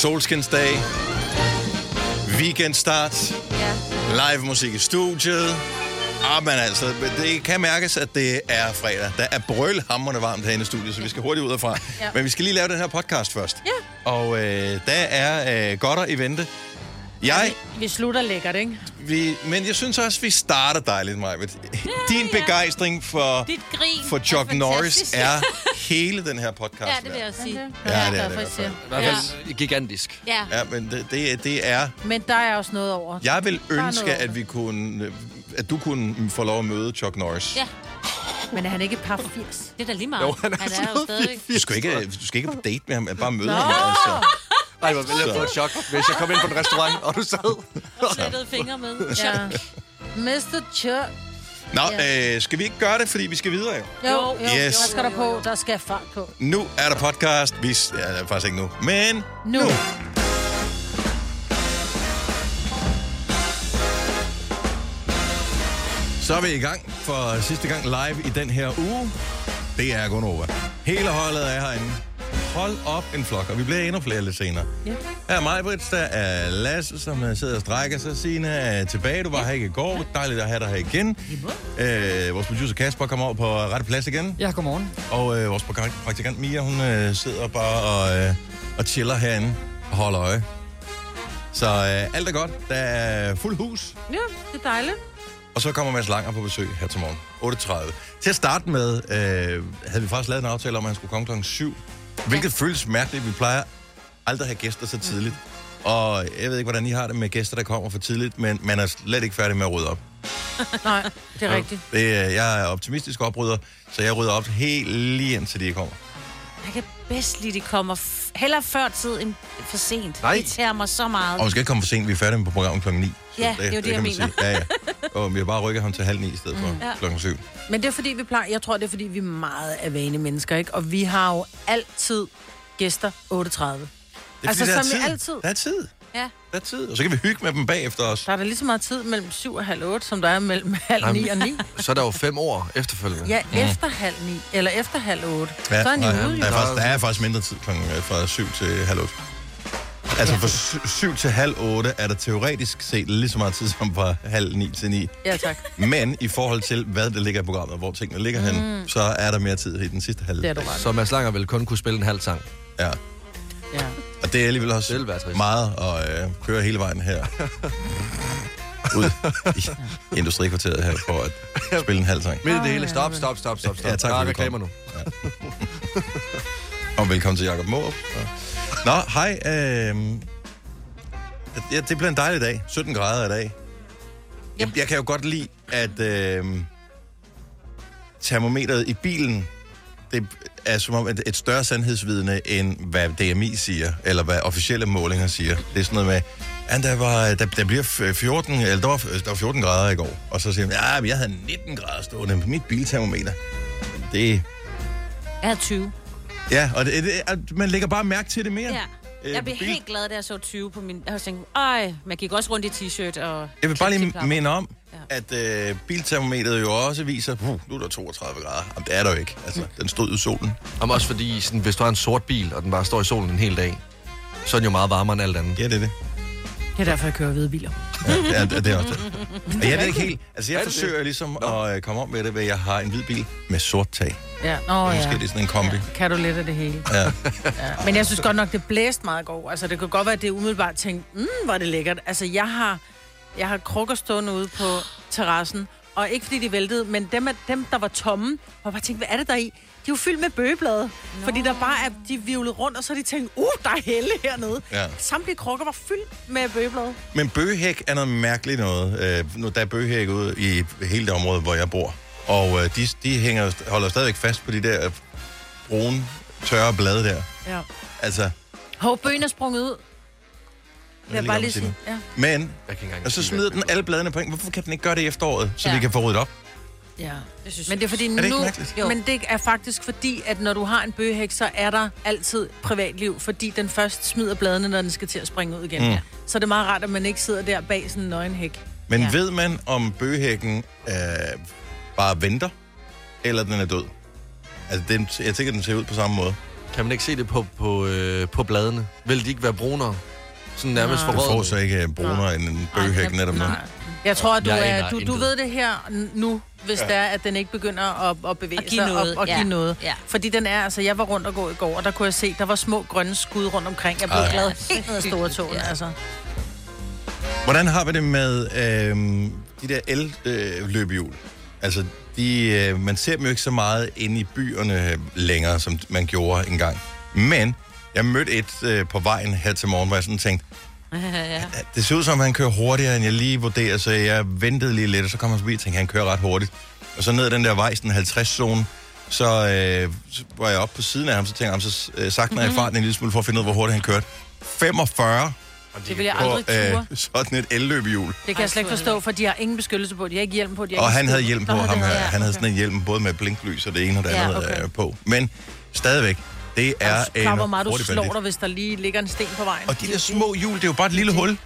solskinsdag, weekendstart, Ja. live musik i studiet. Ah, men altså, det kan mærkes, at det er fredag. Der er brølhamrende varmt herinde i studiet, så vi skal hurtigt ud herfra. Ja. Ja. Men vi skal lige lave den her podcast først. Ja. Og øh, der er øh, godter i vente. Jeg, Vi slutter lækkert, ikke? vi, men jeg synes også, vi starter dejligt, Maja. Din ja. begejstring for, Dit grin for Chuck er Norris er hele den her podcast. Ja, det vil jeg sige. Ja, det er det i hvert jeg siger. fald. I hvert fald gigantisk. Ja. Ja, men det, det, det er... Men der er også noget over. Jeg vil ønske, at vi kunne... At du kunne få lov at møde Chuck Norris. ja, Men er han ikke par 80? det er da lige meget. Jo, han er han er jo stadig... Du skal ikke, du skal ikke på date med ham, bare møde Nå! ham. Altså. Ej, hvor ville jeg få et chok, hvis jeg kom ind på en restaurant, og du sad. Og sættede fingre med. Ja. Mr. Chuck. Nå, øh, skal vi ikke gøre det, fordi vi skal videre jo? Jo, jo, Yes. yes. der skal der på. Der skal fart på. Nu er der podcast. Vi, ja, faktisk ikke nu, men Nu. nu. Så er vi i gang for sidste gang live i den her uge. Det er Gunova. Hele holdet er herinde. Hold op en flok, og vi bliver endnu flere lidt senere. Ja. Her er mig, Brits, der er Lasse, som sidder og strækker sig. Signe er tilbage. Du var her ikke i går. Dejligt at have dig her igen. Øh, vores producer Kasper kommer over på rette plads igen. Ja, godmorgen. Og øh, vores praktik- praktikant Mia, hun øh, sidder bare og, øh, og chiller herinde og holder øje. Så øh, alt er godt. Der er fuld hus. Ja, det er dejligt. Og så kommer Mads Langer på besøg her til morgen. 8.30. Til at starte med, øh, havde vi faktisk lavet en aftale om, at han skulle komme klokken 7. Hvilket føles mærkeligt. Vi plejer aldrig at have gæster så tidligt. Og jeg ved ikke, hvordan I har det med gæster, der kommer for tidligt, men man er slet ikke færdig med at rydde op. Nej, det er rigtigt. Det, er- jeg er optimistisk oprydder, så jeg rydder op helt lige indtil de kommer. Jeg kan bedst lide, de kommer f- hellere før tid end for sent. Nej. Det tager mig så meget. Og vi skal ikke komme for sent, vi er færdige på programmet klokken 9. Så Ja, det er jo det, jeg mener. Ja, ja. Og vi har bare rykket ham til halv ni i stedet for Ja. klokken 7. Men det er fordi, vi plejer... Jeg tror, det er fordi, vi er meget af vane mennesker, ikke? Og vi har jo altid gæster 8.30. Det er, Altså, fordi, der er som i tid. altid. Der er tid. Ja. Der er tid. Og så kan vi hygge med dem bagefter os. Der er der lige så meget tid mellem 7 og halv 8, som der er mellem halv 9 og 9. Så er der jo fem år efterfølgende. Ja, efter halv 9, eller efter halv 8. Ja, så er han jo ude, der, er faktisk, der er faktisk mindre tid klokken øh, fra 7 til halv 8. Altså fra 7 til halv 8 er der teoretisk set lige så meget tid som fra halv 9 til 9. Ja, tak. Men i forhold til, hvad der ligger i programmet, hvor tingene ligger mm. hen, så er der mere tid i den sidste halv. Det er du ret. Så Mads Langer vil kun kunne spille en halv sang. Ja. Ja. Og det er alligevel også Det vil være trist. meget at øh, køre hele vejen her. Ud i industrikvarteret her for at spille en halv sang. Midt i det hele. Stop, stop, stop, stop, stop. Ja, tak, Der er reklamer nu. Og velkommen til Jakob Måb. Nå, hej. Øh, ja, det bliver en dejlig dag. 17 grader i dag. Jeg, jeg kan jo godt lide, at øh, termometeret i bilen, det er som om et, et større sandhedsvidne, end hvad DMI siger, eller hvad officielle målinger siger. Det er sådan noget med, at der, var, der, der bliver f- 14, eller der var, der var 14 grader i går. Og så siger man, ja, men jeg havde 19 grader stående på mit biltermometer. Det, Jeg er 20. Ja, og det, det, man lægger bare mærke til det mere. Ja. Øh, Jeg blev helt glad, da jeg så 20 på min... Jeg har tænkt, ej, man gik også rundt i t-shirt og... Jeg vil bare lige minde om, Ja. at øh, biltermometeret jo også viser, uh, nu er der 32 grader. Jamen, det er der jo ikke. Altså, den stod i solen. Om også fordi, sådan, hvis du har en sort bil, og den bare står i solen en hel dag, så er den jo meget varmere end alt andet. Ja, det er det. Det er derfor, jeg kører hvide biler. Ja, det, er, det er også det. Og jeg ved ikke helt. Altså, jeg Er forsøger ligesom at øh, komme om med det, ved at jeg har en hvid bil med sort tag. Ja, Nå, Oh, ja. Måske det er sådan en kombi. Ja, kan du lidt af det hele. Ja. Ja. Men jeg synes godt nok, det blæste meget går. Altså, det kan godt være, at det umiddelbart tænkte, mm, hvor er det lækkert. Altså, jeg har, jeg har krukker stående ude på terrassen, og ikke fordi de væltede, men dem, dem der var tomme, og bare tænkte, hvad er det der i? De er jo fyldt med bøgeblade. Nå. Fordi der bare er, de vivlet rundt, og så har de tænkt, uh, der er helle hernede. Ja. Samtlige krukker var fyldt med bøgeblade. Men bøgehæk er noget mærkeligt noget. Øh, nu, der er bøgehæk ude i hele det område, hvor jeg bor. Og øh, de, de hænger, holder stadigvæk fast på de der øh, brune, tørre blade der. Ja. Altså, Hov, bøgen er sprunget ud. jeg Jeg bare lige sige. Ja. men, Jeg kan ikke engang og så smider den det er. alle bladene på en. Hvorfor kan den ikke gøre det i efteråret, så Ja. vi kan få ryddet op? Ja. Det synes Men det er fordi det ikke nu, jo. men det er faktisk fordi, at når du har en bøgehæk, så er der altid privatliv, fordi den først smider bladene, når den skal til at springe ud igen. Mm. Så er det meget rart, at man ikke sidder der bag sådan en nøgenhæk. Men. Ja. ved man, om bøgehækken øh, bare venter, eller den er død? Altså, den, jeg tænker, den ser ud på samme måde. Kan man ikke se det på, på, øh, på bladene? Vil de ikke være brunere? Sådan nærmest Nej. Du får forrådet. så ikke brunere end en bøgehæk netop nu. Jeg tror, at du, Jeg er, aner du, du intet. ved det her nu, hvis ja. det er, at den ikke begynder at, at bevæge give sig noget, og, og ja. give noget. Ja. Fordi den er, altså jeg var rundt og gå i går, og der kunne jeg se, der var små grønne skud rundt omkring. Jeg blev Ej. glad helt ned store tåen, Ja. altså. Hvordan har vi det med øhm, de der el-løbehjul? Altså, de, øh, man ser dem jo ikke så meget inde i byerne længere, som man gjorde engang. Men jeg mødte et øh, på vejen her til morgen, hvor jeg sådan tænkte, ja. det ser ud som, han kører hurtigere, end jeg lige vurderer, så jeg ventede lige lidt, og så kom han forbi og tænkte, han kører ret hurtigt. Og så ned den der vej, sådan 50-zone, så øh, så var jeg oppe på siden af ham, så tænkte jeg, så øh, sagtner jeg i farten en lille smule for at finde ud af, hvor hurtigt han kørte. 45 Det vil jeg på aldrig ture. øh, sådan et el-løbehjul. Det kan jeg slet ikke forstå, for de har ingen beskyttelse på. De har ikke hjelm på. De Og han havde hjelm på, ham her. Han havde sådan en hjelm både med blinklys og det ene og det Ja, andet okay. øh, på. Men stadigvæk, det er en klar, hvor meget du hurtig slår bandit. dig, hvis der lige ligger en sten på vejen. Og de der små hjul, det er jo bare et lille hul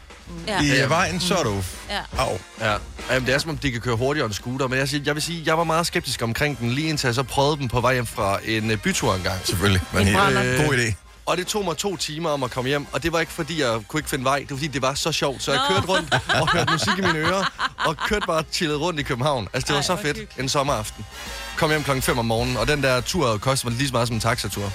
Ja. i øh, vejen, så er du... Ja. Au. Ja, Jamen, det er som om, de kan køre hurtigere end en scooter, men jeg, siger, jeg vil sige, jeg var meget skeptisk omkring den, lige indtil jeg så prøvede den på vej hjem fra en øh, bytur engang. Selvfølgelig. Men En helt, brænder. øh, god idé. Og det tog mig to timer om at komme hjem, og det var ikke fordi, jeg kunne ikke finde vej, det var fordi, det var så sjovt. Så jeg kørte rundt og hørte musik i mine ører, og kørte bare chillet rundt i København. Altså, det var Ej, så hvor fedt hyggeligt. en sommeraften. Kom hjem klokken 5 om morgenen, og den der tur kostede mig lige så meget som en taxatur.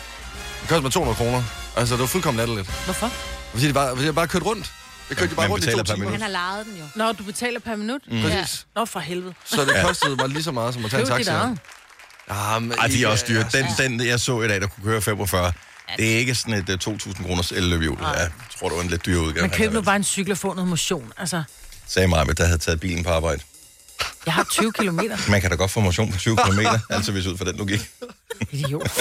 Det kostede mig 200 kroner. Altså, det var fuldkommen latterligt. Hvorfor? Fordi det bare, fordi jeg bare kørte rundt. Jeg kørte jo bare man rundt i to betaler per timer. Han har lejet den jo. Nå, du betaler per minut? Mm. Præcis. Nå, for helvede. Så det kostede mig lige så meget som at tage en taxa. eget. Ja, men Ej, de er også dyre. Ja, Den, den, jeg så i dag, der kunne køre 45, det er ikke sådan et uh, 2.000 kroners el-løbehjul. Jeg tror, det var en lidt dyr udgave. Men han køb har nu valgt. bare en cykel og få noget motion. Altså, Sagde mig, der havde taget bilen på arbejde. Jeg har 20 kilometer. Man kan da godt få motion på 20 km, altså hvis ud fra den logik. Idiot.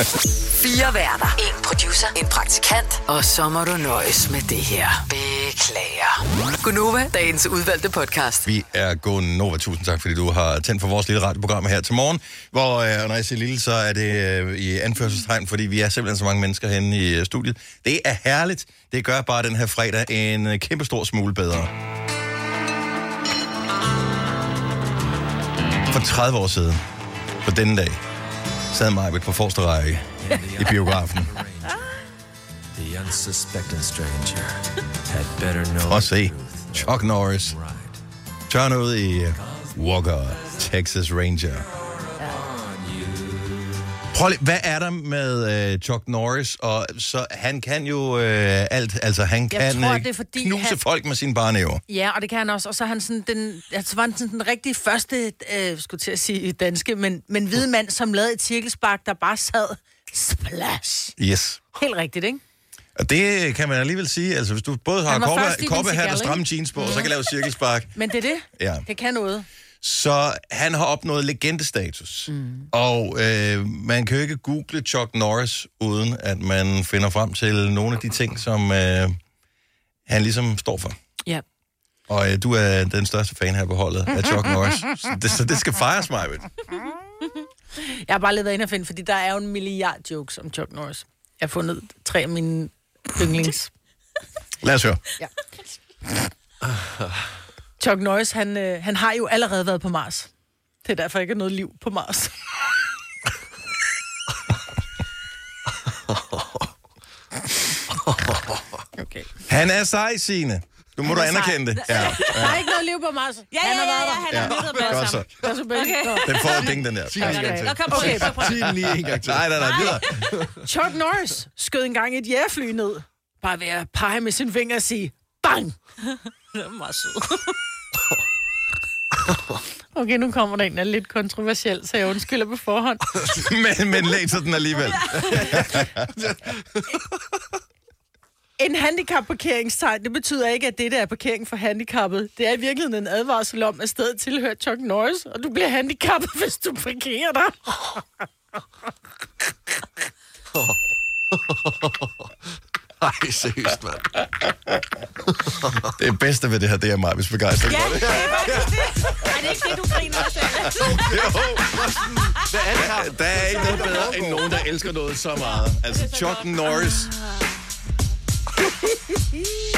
Fire værter. En producer. En praktikant. Og så må du nøjes med det her. Beklager. Gunova, dagens udvalgte podcast. Vi er gået Nova. Tusind tak, fordi du har tændt for vores lille radioprogram her til morgen. Hvor, øh, og når jeg siger lille, så er det øh, i anførselstegn, fordi vi er simpelthen så mange mennesker henne i øh, studiet. Det er herligt. Det gør bare den her fredag en øh, kæmpe stor smule bedre. For 30 år siden, på denne dag, sad Majbet på forreste række i biografen. The unsuspecting stranger had better know the se. Chuck Norris Right. tørne ud i Walker, Texas Ranger. Prøv lige, hvad er der med øh, Chuck Norris? Og så han kan jo øh, alt, altså han Jeg kan tror, øh, det er, fordi knuse han- folk med sine barnæver. Ja, og det kan han også. Og så er han sådan den, altså var han sådan den rigtig første, øh, skulle til at sige danske, men, men hvide mand, som lavede et cirkelspark, der bare sad splash. Yes. Helt rigtigt, ikke? Og det kan man alligevel sige, altså hvis du både har her og stramme jeans på, og så kan lave cirkelspark. Men det er det. Ja. Det kan noget. Så han har opnået legendestatus. Mm. Og øh, man kan jo ikke google Chuck Norris, uden at man finder frem til nogle af de ting, som øh, han ligesom står for. Ja. Og øh, du er den største fan her på holdet af Chuck Norris. Så det, så det skal fejres mig, ved. Jeg har bare lidt været inde og finde, fordi der er jo en milliard jokes om Chuck Norris. Jeg har fundet tre af mine yndlings. Lad os høre. Chuck Norris, han, øh, han har jo allerede været på Mars. Det er derfor ikke er noget liv på Mars. Okay. Han er sej, Signe. Du må du er anerkende det. Ja, Der er ikke noget liv på Mars. Ja, ja, han har ja, været ja, der. han har lyttet med os. Nå. Den får et ding, den der. Sig den en gang til. Okay. Så prøv. Sig den lige en gang til. Nej, nej, nej, videre. Chuck Norris skød engang et jægerfly ned. Bare ved at pege med sin finger og sige, bang! Det er meget sød. Okay, nu kommer der en, der er lidt kontroversiel, så jeg undskylder på forhånd. men, men læser den alligevel. En handicapparkeringstegn, det betyder ikke, at dette er parkering for handicappet. Det er i virkeligheden en advarsel om, at stedet tilhører Chuck Norris, og du bliver handicappet, hvis du parkerer der. Ej, seriøst, mand. Det bedste ved det her, det er mig, hvis begejstring. Ja, det. det er faktisk det. Er det ikke det, du griner af? Hvad er det her? Der er ikke noget bedre end nogen, der elsker noget så meget. Altså Chuck Norris.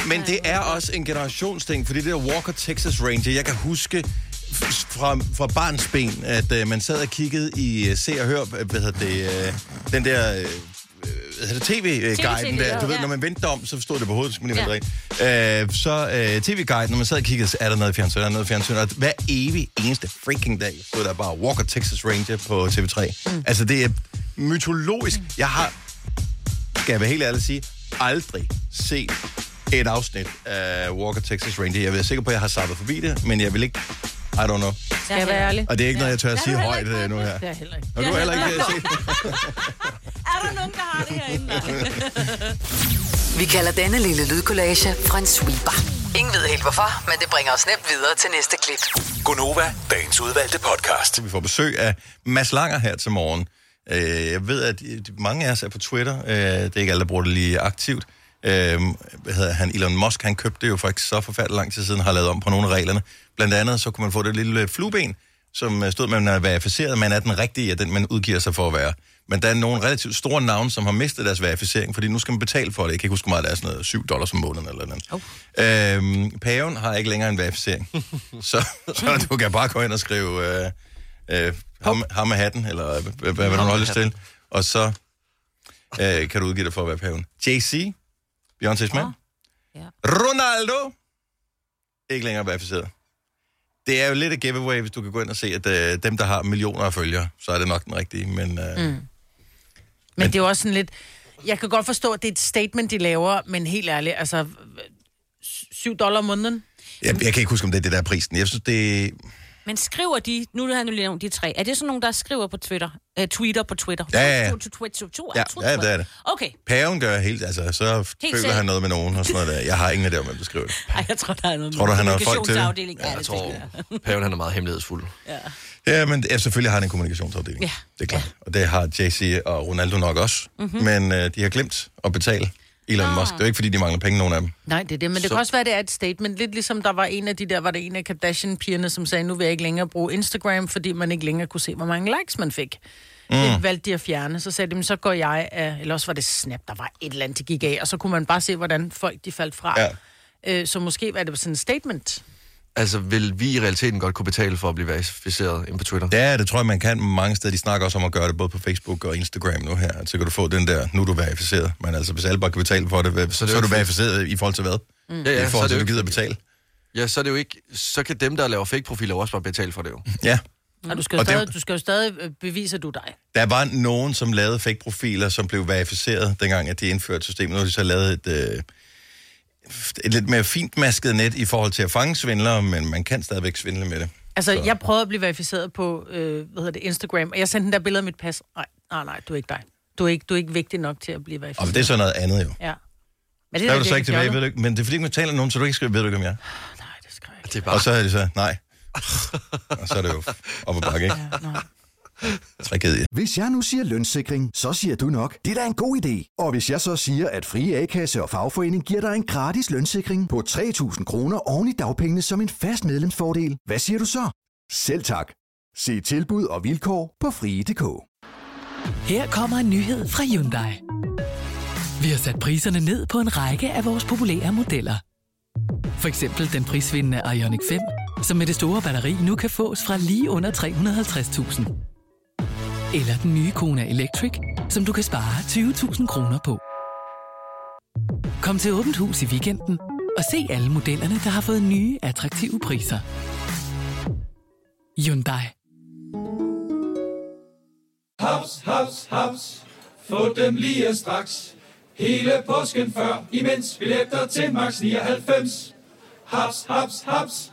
Men det er også en generationsting, fordi det der Walker Texas Ranger, jeg kan huske fra, fra barns ben, at uh, man sad og kiggede i uh, Se og Hør, hvad hedder det, uh, den der uh, hedder det tv-guiden TV, der. Du ved, ja. når man vendte om, så stod det på hovedet, så man lige ja. øh, Så øh, tv-guiden, når man sad og kiggede, så er der noget fjernsyn, er der noget fjernsyn. Og hver evig eneste freaking dag stod der bare Walker Texas Ranger på TV3. Mm. Altså, det er mytologisk. Jeg har, skal jeg være helt ærlig at sige, aldrig set et afsnit af Walker Texas Ranger. Jeg er sikker på, at jeg har sappet forbi det, men jeg vil ikke... I don't know. Skal jeg være ærlig? Og det er ikke noget, jeg tør at sige højt øh, nu her. Det er heller ikke. Og du har heller ikke øh, set Er der nogen, der har det herinde? Nej. Vi kalder denne lille lydkollage en sweeper. Ingen ved helt hvorfor, men det bringer os nemt videre til næste klip. Gonova, dagens udvalgte podcast. Vi får besøg af Mads Langer her til morgen. Øh, Jeg ved, at de- mange af os er på Twitter. Øh, Det er ikke alle, der bruger det lige aktivt. Øh, Hvad hedder han? Elon Musk, han købte det jo for ikke så forfærdeligt lang tid siden, har lavet om på nogle af reglerne. Blandt andet, så kunne man få det lille flueben, som øh, stod, at man er verificeret, man er den rigtige af den, man udgiver sig for at være. Men der er nogle relativt store navne, som har mistet deres verificering, fordi nu skal man betale for det. Jeg kan ikke huske, meget det er sådan noget 7 dollars om måneden eller noget. Oh. Øhm, paven har ikke længere en verificering. så, så du kan bare gå ind og skrive øh, øh, ham, ham med hatten, eller hvad, hvad, du har lyst til. Og så øh, kan du udgive dig for at være paven. JC, Beyoncé's mand. Ja. Ronaldo, ikke længere verificeret. Det er jo lidt et giveaway, hvis du kan gå ind og se, at øh, dem, der har millioner af følgere, så er det nok den rigtige. Men øh, mm. Men det er jo også sådan lidt... Jeg kan godt forstå, at det er et statement, de laver, men helt ærligt, altså... 7 dollar om måneden? jeg, jeg kan ikke huske, om det er det der er prisen. Jeg synes, det... Men skriver de, nu har jeg nu lige nævnt de tre, er det sådan nogen, der skriver på Twitter? Uh, tweeter på Twitter? Ja, ja, ja. Ja, det er det. Okay. Paven gør helt... Altså, så Helt føler selv. han noget med nogen og sådan noget der. Jeg har ingen af det, om man beskriver det. Ej, jeg tror, der er noget Tror du, han har folk til. Ja, Jeg tror, paven han er meget hemmelighedsfuld. Ja, men ja, selvfølgelig har han en kommunikationsafdeling. Ja. Det er klart. Og det har JC og Ronaldo nok også. Mm-hmm. Men øh, de har glemt at betale Elon Musk. Det er jo ikke, fordi de mangler penge, nogen af dem. Nej, det er det. Men det Så- kan også være, det er et statement. Lidt ligesom der var en af de der, var det en af Kardashian-pigerne, som sagde, nu vil jeg ikke længere bruge Instagram, fordi man ikke længere kunne se, hvor mange likes man fik. Mm. Det valgte de at fjerne. Så sagde de, "Men så går jeg af, eller også var det Snap, der var et eller andet, de gik af, og så kunne man bare se, hvordan folk de faldt fra. Ja. Øh, så måske var det sådan et statement. Altså, vil vi i realiteten godt kunne betale for at blive verificeret ind på Twitter? Ja, det tror jeg, man kan mange steder. De snakker også om at gøre det både på Facebook og Instagram nu her. Så kan du få den der, nu er du verificeret. Men altså, hvis alle bare kan betale for det, så, det så er du verificeret i forhold til hvad? Ja, I ja, så er forhold det til, at du gider betale. ja, så er det jo ikke... Så kan dem, der laver fake-profiler, også bare betale for det jo. Ja. Og du skal jo Og dem- stadig, du skal jo stadig øh, bevise, at du er dig. Der var nogen, som lavede fake-profiler, som blev verificeret, dengang at de indførte systemet. Nu har de så lavet et, øh, et lidt mere fint masket net i forhold til at fange svindlere, men man kan stadigvæk svindle med det. Altså, Så- jeg prøvede at blive verificeret på, øh, hvad hedder det, Instagram, og jeg sendte den der billede af mit pas. Nej, nej, nej, du er ikke dig. Du er ikke, du er ikke vigtig nok til at blive verificeret. Og det er så noget andet jo. Ja. Men Der er du så ikke tilbage, ved du? Men det er fordi, man taler nogen, så du ikke skriver, ved du ikke, om jeg. Nej, det skal jeg ikke. Det er bare... Og så er det så, nej. og så er det jo op ad bakke, ikke? Ja, nej. Tragedie. Hvis jeg nu siger lønssikring, så siger du nok, det er da en god idé. Og hvis jeg så siger, at Frie A-kasse og fagforening giver dig en gratis lønssikring på 3.000 kroner oven i dagpengene som en fast medlemsfordel, hvad siger du så? Selv tak. Se tilbud og vilkår på frie.dk. Her kommer en nyhed fra Hyundai. Vi har sat priserne ned på en række af vores populære modeller. For eksempel den prisvindende Ioniq 5, som med det store batteri nu kan fås fra lige under 350.000. Eller den nye Kona Electric, som du kan spare 20.000 kroner på. Kom til Åbent Hus i weekenden og se alle modellerne, der har fået nye, attraktive priser. Hyundai. Haps, haps, haps. Få dem lige straks. Hele påsken før, imens billetter til max 99. Haps, haps, haps.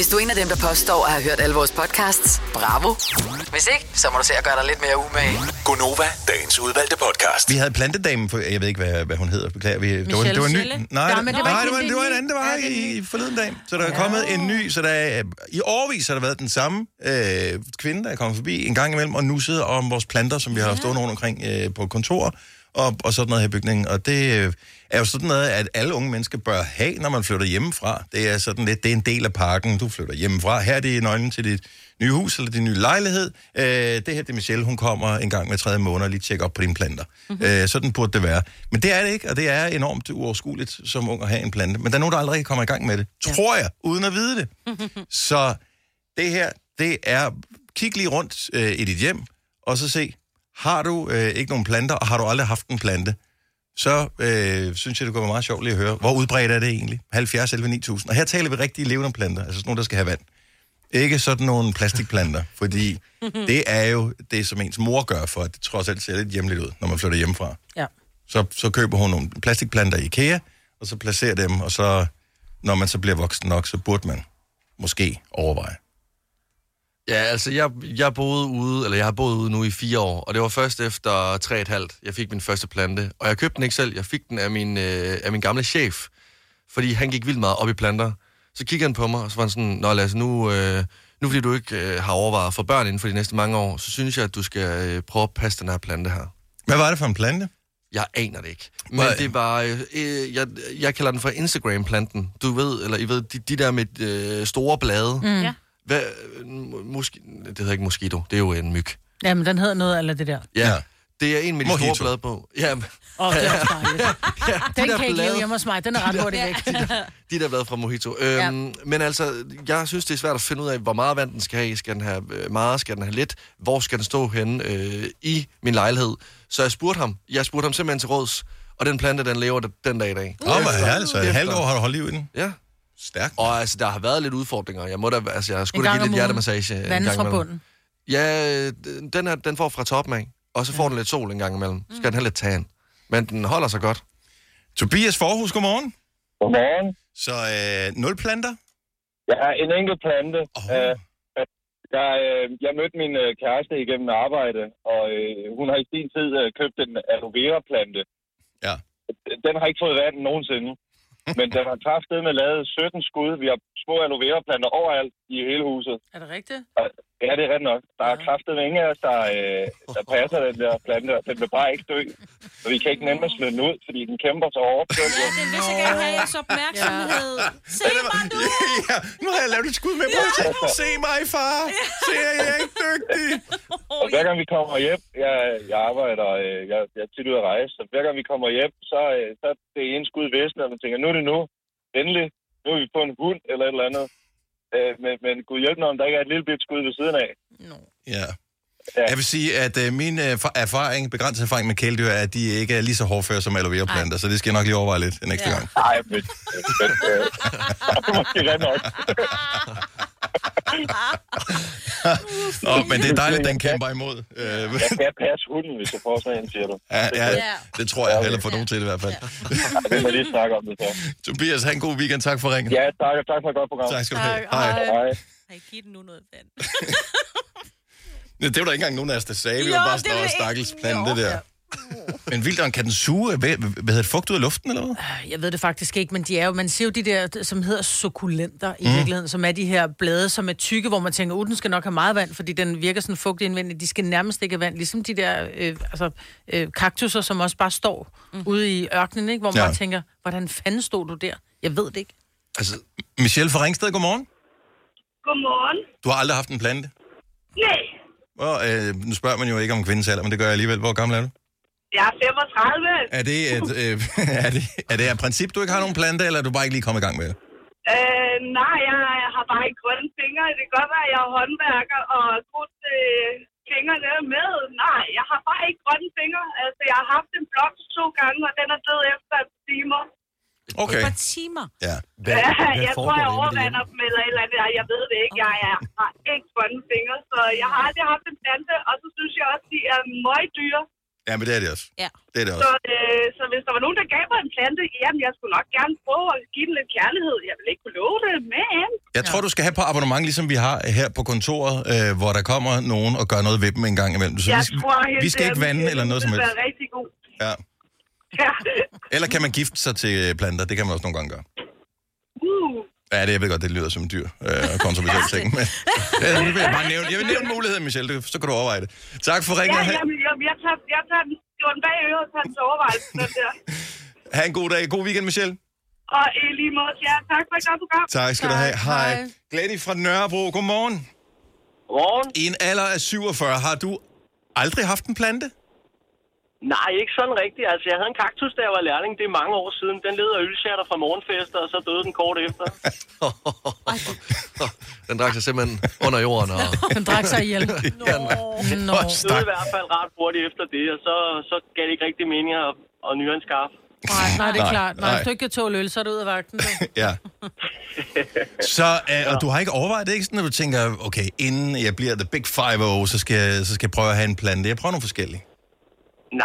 Hvis du er en af dem, der påstår at have hørt alle vores podcasts, bravo. Hvis ikke, så må du se at gøre dig lidt mere umage. Gonova, dagens udvalgte podcast. Vi havde plantedamen, for, jeg ved ikke, hvad, hvad hun hedder, beklager. Vi, det, var, det var en ny. Michelle? Nej, Ja, det, det nej, var det, ikke var, det var en anden, det var Ja, ja, i, i forleden dag. Så der er kommet en ny, så der er, i årvis har der været den samme øh, kvinde, der er kommet forbi en gang imellem og nusset om vores planter, som vi har stående rundt omkring øh, på kontor. Og, og sådan noget her i bygningen. Og det øh, er jo sådan noget, at alle unge mennesker bør have, når man flytter hjemmefra. Det er sådan lidt, det er en del af parken. Du flytter hjemmefra. Her er det nøglen til dit nye hus eller din nye lejlighed. Øh, det her det er Michelle, hun kommer en gang med tredje måned og lige tjekker op på dine planter. Mm-hmm. Øh, sådan burde det være. Men det er det ikke, og det er enormt uoverskueligt som ung at have en plante. Men der er nogen, der aldrig kommer i gang med det. Ja. Tror jeg, uden at vide det. Så det her, det er, kig lige rundt øh, i dit hjem, og så se, har du øh, ikke nogen planter, og har du aldrig haft en plante, så øh, synes jeg, det kunne være meget sjovt lige at høre, hvor udbredt er det egentlig? 70 11 9000. Og her taler vi rigtige levende planter, altså sådan nogle, der skal have vand. Ikke sådan nogle plastikplanter, fordi det er jo det, som ens mor gør, for at det trods alt ser lidt hjemligt ud, når man flytter hjemmefra. Ja. Så, så køber hun nogle plastikplanter i IKEA, og så placerer dem, og så, når man så bliver voksen nok, så burde man måske overveje. Ja, altså jeg, jeg boede ude, eller jeg har boet ude nu i fire år, og det var først efter tre og et halvt, jeg fik min første plante. Og jeg købte den ikke selv, jeg fik den af min, øh, af min gamle chef, fordi han gik vildt meget op i planter. Så kiggede han på mig, og så var han sådan, Nå Lasse, nu, øh, nu fordi du ikke øh, har overvejet for børn inden for de næste mange år, så synes jeg, at du skal øh, prøve at passe den her plante her. Hvad var det for en plante? Jeg aner det ikke. Men Hvad- det var, øh, øh, jeg, jeg kalder den for Instagram-planten. Du ved, eller I ved, de, de der med øh, store blade. Mm. Ja. Hvad, øh, moski, det hedder ikke mosquito, det er jo en myg. Ja, men den hedder noget eller det der. Ja, det er en med de Mojito. store blade på. Ja, Åh, oh, det er også dejligt. ja, Den der kan ikke blade- leve hjemme hos mig. Den er ret hurtigt væk. De der blade fra Mojito. Øhm, ja. Men altså, jeg synes, det er svært at finde ud af, hvor meget vand den skal have. Skal den have øh, meget? Skal den have lidt? Hvor skal den stå henne øh, i min lejlighed? Så jeg spurgte ham. Jeg spurgte ham simpelthen til råds. Og den plante, den lever den dag i dag. Åh, oh, hvor herligt. Så et halvt år har du holdt liv i den. Ja. Stærkt. Og altså, der har været lidt udfordringer. Jeg må da, altså, jeg skulle En da give lidt hjertemassage. en Vandet gang fra bunden. Ja, øh, den, er, den får fra toppen af. Og så får den lidt sol en gang imellem. Så skal den have lidt tan. Men den holder sig godt. Tobias Forhus, godmorgen. Godmorgen. Så øh, nul planter? Jeg har en enkelt plante. Oh. Uh, jeg, øh, jeg mødte min øh, kæreste igennem arbejde, og øh, hun har i sin tid øh, købt en aloe vera plante. Ja. Den har ikke fået vand nogensinde. Men den har kraftet med lavet 17 skud. Vi har små aloe vera planter overalt i hele huset. Er det rigtigt? Og, ja, det er ret nok. Der er kraftet med ingen af os, der, øh, der passer den der plante. og Den vil bare ikke dø. Og vi kan ikke nemme at smide den ud, fordi den kæmper så hårdt. Ja, den vil så gerne have jeres opmærksomhed. Se mig nu! ja, nu har jeg lavet et skud med på. Se mig, far. Se, jeg er ikke dygtig. Og hver gang vi kommer hjem, jeg, jeg arbejder, øh, jeg, jeg er tit ude at rejse, så hver gang vi kommer hjem, så, øh, så er det ene skud i vesten, og man tænker, nu er det nu, endelig, nu er vi på en hund eller et eller andet. Øh, men, men gud hjælp mig, om der ikke er et lille bit skud ved siden af. Ja. Jeg vil sige, at øh, min øh, fa- erfaring, begrænset erfaring med kæledyr, er, at de ikke er lige så hårdføre som aloe vera planter, så det skal jeg nok lige overveje lidt en ekstra gang. Nej, men, men øh, det er måske ret nok. Nå, men det er dærligt, den kæmper imod. Øh, Jeg skal passe hunden, hvis jeg får sådan en, siger du. ja, ja, det tror jeg heller får nogen til det i hvert fald. Ja, det må lige snakke om det så. Tobias, have en god weekend. Tak for ringen. Ja, tak, og tak for et godt program. Tak skal du have. Hej. Hej. Hey, giv den nu noget vand. Det var der ikke engang nogen af os, der sagde. Vi Jo, var bare det sådan noget stakkels plante der. Men Vilderen, kan den suge, hvad, hvad hedder det, fugt ud af luften, eller hvad? Jeg ved det faktisk ikke, men de er jo, man ser jo de der, som hedder sukulenter i Mm. virkeligheden, som er de her blade, som er tykke, hvor man tænker, at den skal nok have meget vand, fordi den virker sådan fugtig indvendigt. De skal nærmest ikke have vand, ligesom de der øh, altså, øh, kaktusser, som også bare står mm. ude i ørkenen, ikke? hvor man Ja. tænker, hvordan fanden stod du der? Jeg ved det ikke. Altså, Michelle fra Ringsted, godmorgen. Godmorgen. Du har aldrig haft en plante? Nej, Hvor, øh, nu spørger man jo ikke om kvindens alder, men det gør jeg alligevel. Hvor gammel er du? Jeg er 35. Er det et, øh, er det, er det af princip, du ikke har nogen plante, eller er du bare ikke lige kommet i gang med det? Øh, nej, jeg, jeg har bare ikke grønne fingre. Det kan godt være, at jeg er håndværker og brugt øh, fingrene med. Nej, jeg har bare ikke grønne fingre. Altså, jeg har haft en blok to gange, og den er død efter et timer. Okay. Et par timer? Ja. ja, jeg tror, jeg overvander dem eller et eller andet. Jeg ved det ikke. Jeg, jeg har ikke grønne fingre, så jeg har aldrig haft en plante. Og så synes jeg også, de er møgdyre. Ja, men det er det også. Ja. Det er det Så, også. øh, så hvis der var nogen, der gav mig en plante, jamen jeg skulle nok gerne prøve at give den lidt kærlighed. Jeg vil ikke kunne love det, men... Jeg tror, du skal have på abonnement, ligesom vi har her på kontoret, øh, hvor der kommer nogen og gør noget ved dem en gang imellem. Så jeg vi, tror helt vi skal ikke vande det eller noget som helst. være rigtig god. Ja. Ja. Eller kan man gifte sig til øh, planter? Det kan man også nogle gange gøre. Uh. Ja, det jeg ved godt, det lyder som en dyr øh, kontroversiel ting, men ja, det vil jeg bare nævne. Jeg vil nævne muligheden, Michelle, det, så kan du overveje det. Tak for ringen. Ja, Ja, jamen, jeg, jeg, tager, jeg, tager den, det var en bag øret til hans overvejelse, den der. Ha' en god dag. God weekend, Michelle. Og i lige måde, ja, tak for et godt program. Tak skal du have. Hej. Glenny fra Nørrebro, godmorgen. Godmorgen. I en alder af 47 har du aldrig haft en plante? Nej, ikke sådan rigtigt. Altså, jeg havde en kaktus, da jeg var lærling. Det er mange år siden. Den led af ølshatter fra morgenfester, og så døde den kort efter. Den drak sig simpelthen under jorden. Og... Han drak sig ihjel. Nå. Nå. døde i hvert fald ret hurtigt efter det, og så, så gav det ikke rigtig mening at, at nyre en skaffe. Nej, nej, det er Nej, klart. Nej, nej. hvis du ikke kan tåle øl, så er du ud af vagten. Ja. Så, øh, og du har ikke overvejet det, ikke sådan, at du tænker, okay, inden jeg bliver the big five så skal, jeg- så skal jeg prøve at have en plante. Jeg prøver nogle forskellige.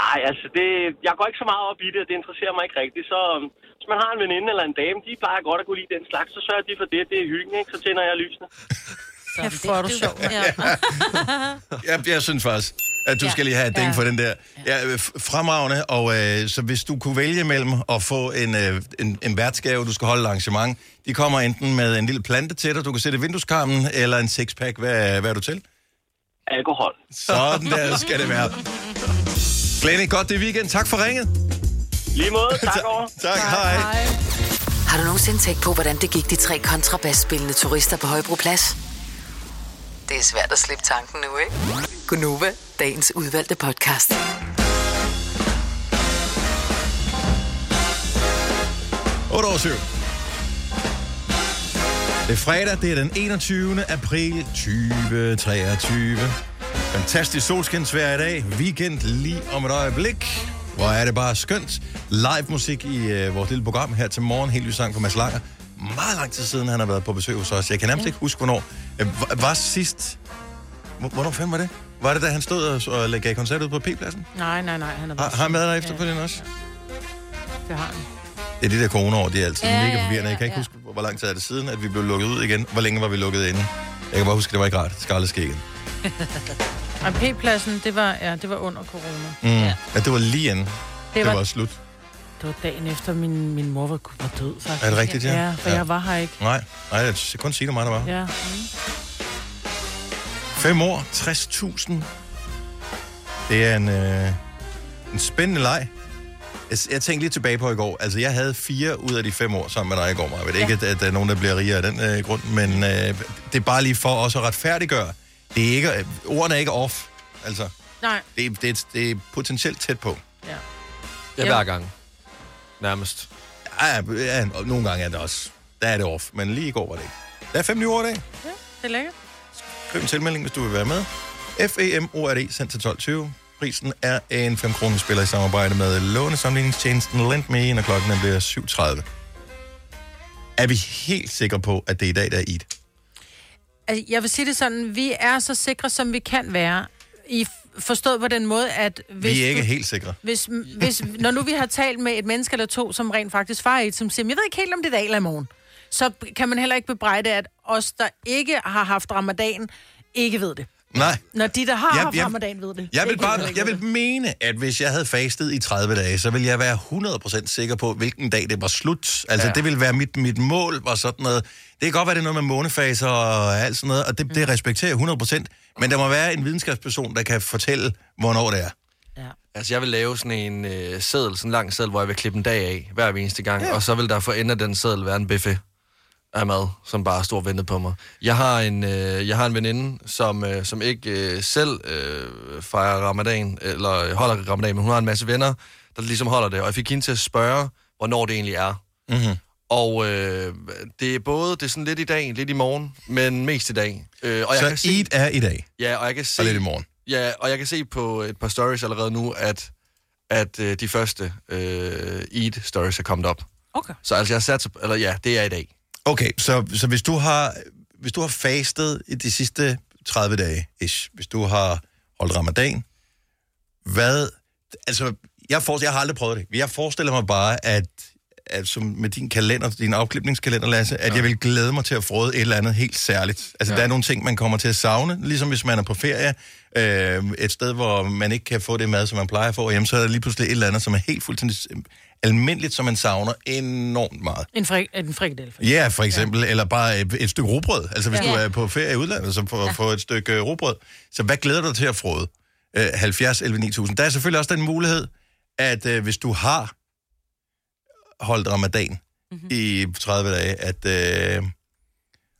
Nej, altså, det, jeg går ikke så meget op i det, og det interesserer mig ikke rigtigt. Så um, hvis man har en veninde eller en dame, de plejer godt at kunne lide den slags, så sørger de for det. Det er hyggen, ikke? Så tænder jeg lysene. Kæft, hvor er du sjov. Ja. Jeg, jeg synes faktisk, at du Ja. skal lige have et ding Ja. for den der. Ja, f- fremragende, og øh, så hvis du kunne vælge mellem at få en, øh, en, en værtsgave, du skal holde arrangement, de kommer enten med en lille plante til dig, du kan sætte i vindueskarmen, eller en sixpack. Hvad, hvad er du til? Alkohol. Sådan der skal det være. Glenny, godt det weekend. Tak for ringet. Lige måde. Tak over. tak, hej. Har du nogensinde tænkt på, hvordan det gik de tre kontrabasspillende turister på Højbroplads? Det er svært at slippe tanken nu, ikke? Gunova, dagens udvalgte podcast. 8 år 7. Det er fredag, det er den 21. april 2023. Fantastisk solskinsvejr i dag. Weekend lige om et øjeblik. Hvor er det bare skønt. Live musik i øh, vores lille program her til morgen. Helt ny sang fra Mads Langer. Meget lang tid siden, han har været på besøg hos os. Jeg kan nærmest ikke huske, hvornår. Øh, var- var sidst... Hvor- Hvornår fanden var det? Var det, da han stod og, og gav koncert ud på P-pladsen? Nej, nej, nej. Han Har, har han været der efterfølgende også? Det har han. Det er de der coronaår, de er altid Ja, ja, mega ja, forvirrende. Jeg kan ikke huske, hvor lang tid er det siden, at vi blev lukket ud igen. Hvor længe var vi lukket inde? Jeg kan bare huske, det var ikke rart. Skarlet skægget. Og P-pladsen, det var, ja, det var under corona. Mm. Ja. ja. det var lige inden. Det, det var- var, slut. Det var dagen efter, min, min mor var, var død, faktisk. Er det rigtigt, ja? Ja, for Ja. jeg var her ikke. Nej, nej, jeg kan kun sige det mig, der var. Ja. Ja. Fem år, 60.000. Det er en, øh, en spændende leg. Jeg, jeg tænkte lige tilbage på i går. Altså, jeg havde fire ud af de fem år sammen med dig i går, Maja. Ikke, at, at der er nogen, der bliver rigere af den øh, grund, men øh, det er bare lige for os at retfærdiggøre. Det er ikke, øh, ordene er ikke off. Altså, Nej. det, er- det, er- det er potentielt tæt på. Ja. Ja, hver gang. Nærmest. Ja, ja, og nogle gange er det også. Der er det off, men lige i går var det ikke. Der er fem nye ord i dag. Det er lækkert. Skriv en tilmelding, hvis du vil være med. FEMORD sendt til 12.20. Prisen er en 5 kroner spiller i samarbejde med lånesamligningstjenesten LendMe, når klokken er bliver 7.30. Er vi helt sikre på, at det er i dag, der er Eid? Altså, jeg vil sige det sådan, vi er så sikre, som vi kan være. I forstået på den måde, at hvis Vi er ikke du, helt sikre. Hvis, hvis, når nu vi har talt med et menneske eller to, som rent faktisk far i, som siger, jeg ved ikke helt, om det er dag eller i morgen, så kan man heller ikke bebrejde, at os, der ikke har haft ramadan, ikke ved det. Nej. Når de, der har Jeg- haft jeg- ramadan, ved det. Jeg vil, Ikke bare, jeg vil mene, at hvis jeg havde fastet i 30 dage, så ville jeg være 100% sikker på, hvilken dag det var slut. Altså, Ja. ja. det ville være mit, mit mål, var sådan noget. Det kan godt være, det er noget med månefaser og alt sådan noget, og det, det respekterer jeg 100%. Men der må være en videnskabsperson, der kan fortælle, hvornår det er. Altså, jeg vil lave sådan en øh, seddel, sådan en lang seddel, hvor jeg vil klippe en dag af hver eneste gang, ja. og så vil der for enden af den seddel være en buffet af mad, som bare står og venter på mig. Jeg har en, øh, jeg har en veninde, som, øh, som ikke øh, selv øh, fejrer ramadan, eller holder ramadan, men hun har en masse venner, der ligesom holder det, og jeg fik hende til at spørge, hvornår det egentlig er. Mm-hmm. Og øh, det er både, det er sådan lidt i dag, lidt i morgen, men mest i dag. Øh, og Så kan se, Eid er i dag. Ja, og jeg kan se... Og lidt i morgen. Ja, og jeg kan se på et par stories allerede nu, at, at øh, de første øh, Eid-stories er kommet op. Okay. Så altså, jeg har sat... Eller ja, det er i dag. Okay, så, så hvis, du har, hvis du har fastet i de sidste 30 dage, ish, hvis du har holdt ramadan, hvad... Altså, jeg, for, jeg har aldrig prøvet det. Jeg forestiller mig bare, at, at som med din kalender, din afklipningskalender, Lasse, at ja. jeg vil glæde mig til at få et eller andet helt særligt. Altså, ja. der er nogle ting, man kommer til at savne, ligesom hvis man er på ferie, øh, et sted, hvor man ikke kan få det mad, som man plejer at få hjemme, så er der lige pludselig et eller andet, som er helt fuldstændig øh, almindeligt, som man savner enormt meget. En, frik, en frikadel. Ja, for eksempel. Ja. Eller bare et, et stykke rugbrød. Altså hvis Ja. du er på ferie i udlandet, så få, ja. få et stykke øh, rugbrød. Så hvad glæder du dig til at frode? Øh, 70 11 9000. Der er selvfølgelig også den mulighed, at øh, hvis du har holdt ramadan Mhm. mm-hmm. i 30 dage, at... Øh,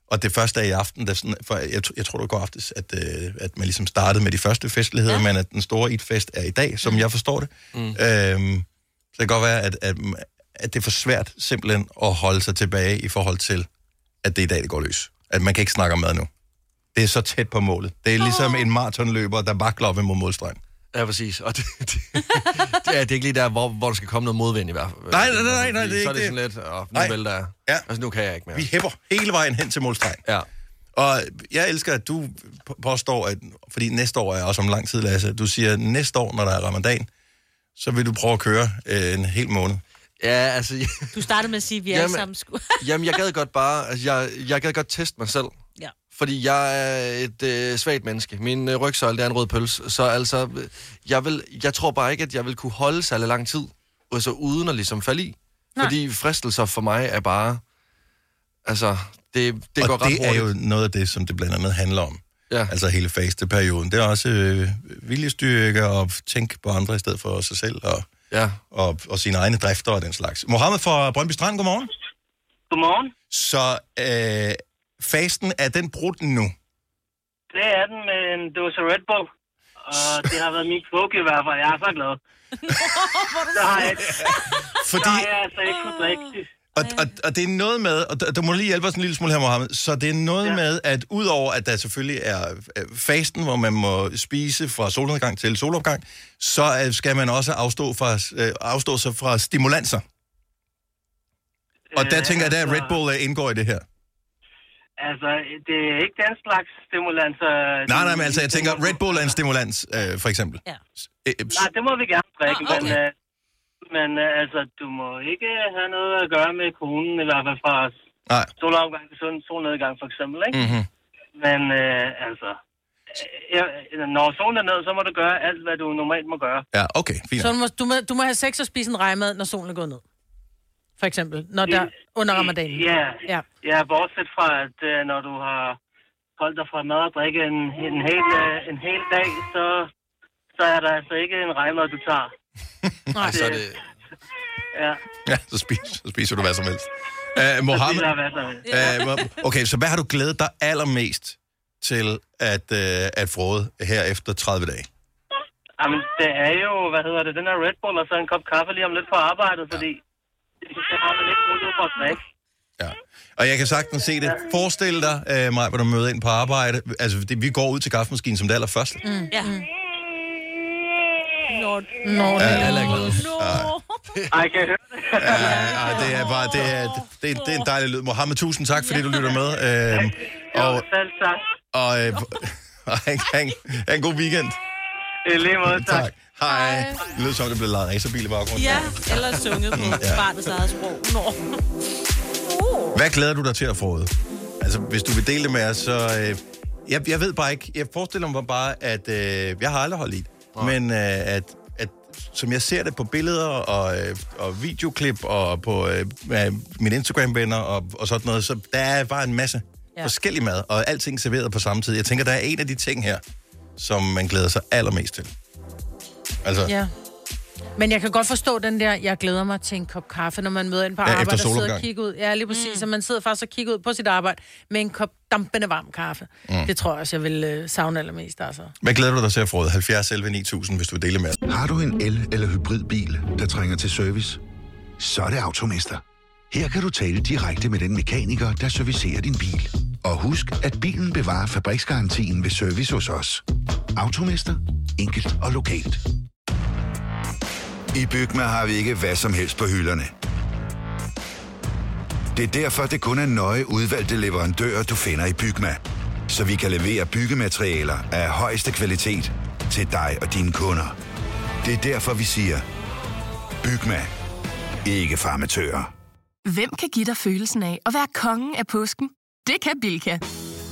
og det første er i aften, der sådan, for jeg, jeg tror, det går aftes, at, øh, at man ligesom startede med de første festligheder, ja. men at den store Eid-fest er i dag, som mm. jeg forstår det. Mm. Øhm, så det kan godt være, at, at, at det er for svært simpelthen at holde sig tilbage i forhold til, at det er i dag, det går løs. At man kan ikke snakke om mad nu. Det er så tæt på målet. Det er ligesom en maratonløber, der vakler op imod målstregen. Ja, præcis. Og det, det, det, er, det er ikke lige der, hvor, hvor der skal komme noget modvind i hvert fald. Nej, nej, nej, nej, det er Så er det sådan lidt, og nu Nej. vælter jeg. Ja. Altså, nu kan jeg ikke mere. Vi hæpper hele vejen hen til målstregen. Ja. Og jeg elsker, at du på- påstår, at, fordi næste år er også om lang tid, Lasse, du siger, at næste år, når der er ramadan, så vil du prøve at køre øh, en hel måned. Ja, altså... Du startede med at sige, at vi alle sammen skulle... Jamen, jeg gad godt bare... Altså, jeg, jeg gad godt teste mig selv. Fordi jeg er et øh, svagt menneske. Min øh, rygsøjle, er en rød pølse. Så altså, øh, jeg, vil, jeg tror bare ikke, at jeg vil kunne holde særlig lang tid, altså uden at ligesom falde i. Nej. Fordi fristelser for mig er bare... Altså, det, det og går ret det er hurtigt. jo noget af det, som det blandt andet handler om. Ja. Altså hele fasteperioden. Det er også øh, viljestyrke og tænke på andre i stedet for sig selv og, ja. og, og sine egne drifter og den slags. Mohammed fra Brøndby Strand, godmorgen. Godmorgen. Så øh, fasten, er den brudt nu? Det er den med en dåse Red Bull. Og det har været min kvoke i hvert fald. Jeg er så glad. så har jeg, Fordi- så har jeg altså ikke kunnet drikke. Og, og, og det er noget med, og du- må lige hjælpe os en lille smule her, Mohammed, så det er noget ja. med, at udover at der selvfølgelig er fasten, hvor man må spise fra solnedgang til solopgang, så øh, skal man også afstå, fra, øh, afstå sig fra stimulanser. Og der Øh, tænker jeg, at altså- Red Bull indgår i det her. Altså, det er ikke den slags stimulanser. Nej, nej, men altså, jeg tænker, Red Bull er en stimulans, øh, for eksempel. Ja. Øh, Nej, det må vi gerne drikke, Nå, okay. men, øh, men øh, altså, du må ikke have noget at gøre med konen, i hvert fald fra Nej. solopgang til sol- solnedgang, for eksempel, ikke? Mm-hmm. Men øh, altså, øh, jeg- når solen er ned, så må du gøre alt, hvad du normalt må gøre. Ja, okay, fint. Så du må, du, må, du må have sex og spise en rejmad, når solen er gået ned. For eksempel, når der under ramadanen. Ja, Ja. ja bortset fra, at øh, når du har holdt dig fra mad og drikke en, en, hel, øh, en hel dag, så, så er der altså ikke en rejmad, du tager. Nej, så er det... Ja. Ja, så spiser, så spiser du hvad som helst. Uh, Mohammed, uh, okay, så hvad har du glædet dig allermest til at, uh, at frode her efter 30 dage? Jamen, det er jo, hvad hedder det, den her Red Bull og så en kop kaffe lige om lidt på arbejdet, fordi det har man ikke mulighed for at drikke. Og jeg kan sagtens se det. Forestil dig, uh, mig, hvor du møder ind på arbejde. Altså, det, vi går ud til kaffemaskinen som det allerførste. Mm. Ja. Mm. Nå, Nå, det alle er glade. Ej, kan jeg høre det? Ja, ja, det er bare, det er, det, er, det er en dejlig lyd. Mohammed, tusind tak, fordi du lytter med. Uh, og, Selv tak. og, uh, og ha, en, ha en god weekend. I lige måde, tak. Tak. Hej. Det lyder som, det blev lavet racerbil i baggrunden. Ja, eller sunget på Ja. barnets eget sprog. Nå. Hvad glæder du dig til at få? Altså, hvis du vil dele det med os, så... Øh, jeg, jeg ved bare ikke... Jeg forestiller mig bare, at... Øh, jeg har aldrig holdt i det. Men øh, at, at som jeg ser det på billeder og, øh, og videoklip og på øh, mine Instagram-venner og, og sådan noget, så der er bare en masse ja. forskellig mad, og alting serveret på samme tid. Jeg tænker, der er en af de ting her, som man glæder sig allermest til. Altså, Ja. Men jeg kan godt forstå den der, jeg glæder mig til en kop kaffe, når man møder ind på Ja, arbejde og sidder og kigger ud. Ja, lige præcis. Mm. Så man sidder faktisk og kigger ud på sit arbejde med en kop dampende varm kaffe. Mm. Det tror jeg også, jeg vil øh, savne allermest, altså. hvad glæder du dig til at få? 70 11 9000, hvis du vil dele med. Har du en el- eller hybridbil, der trænger til service? Så er det Automester. Her kan du tale direkte med den mekaniker, der servicerer din bil. Og husk, at bilen bevarer fabriksgarantien ved service hos os. Automester. Enkelt og lokalt. I Bygma har vi ikke hvad som helst på hylderne. Det er derfor, det kun er nøje udvalgte leverandører, du finder i Bygma. Så vi kan levere byggematerialer af højeste kvalitet til dig og dine kunder. Det er derfor, vi siger, Bygma. Ikke farmatører. Hvem kan give dig følelsen af at være kongen af påsken? Det kan Bilka!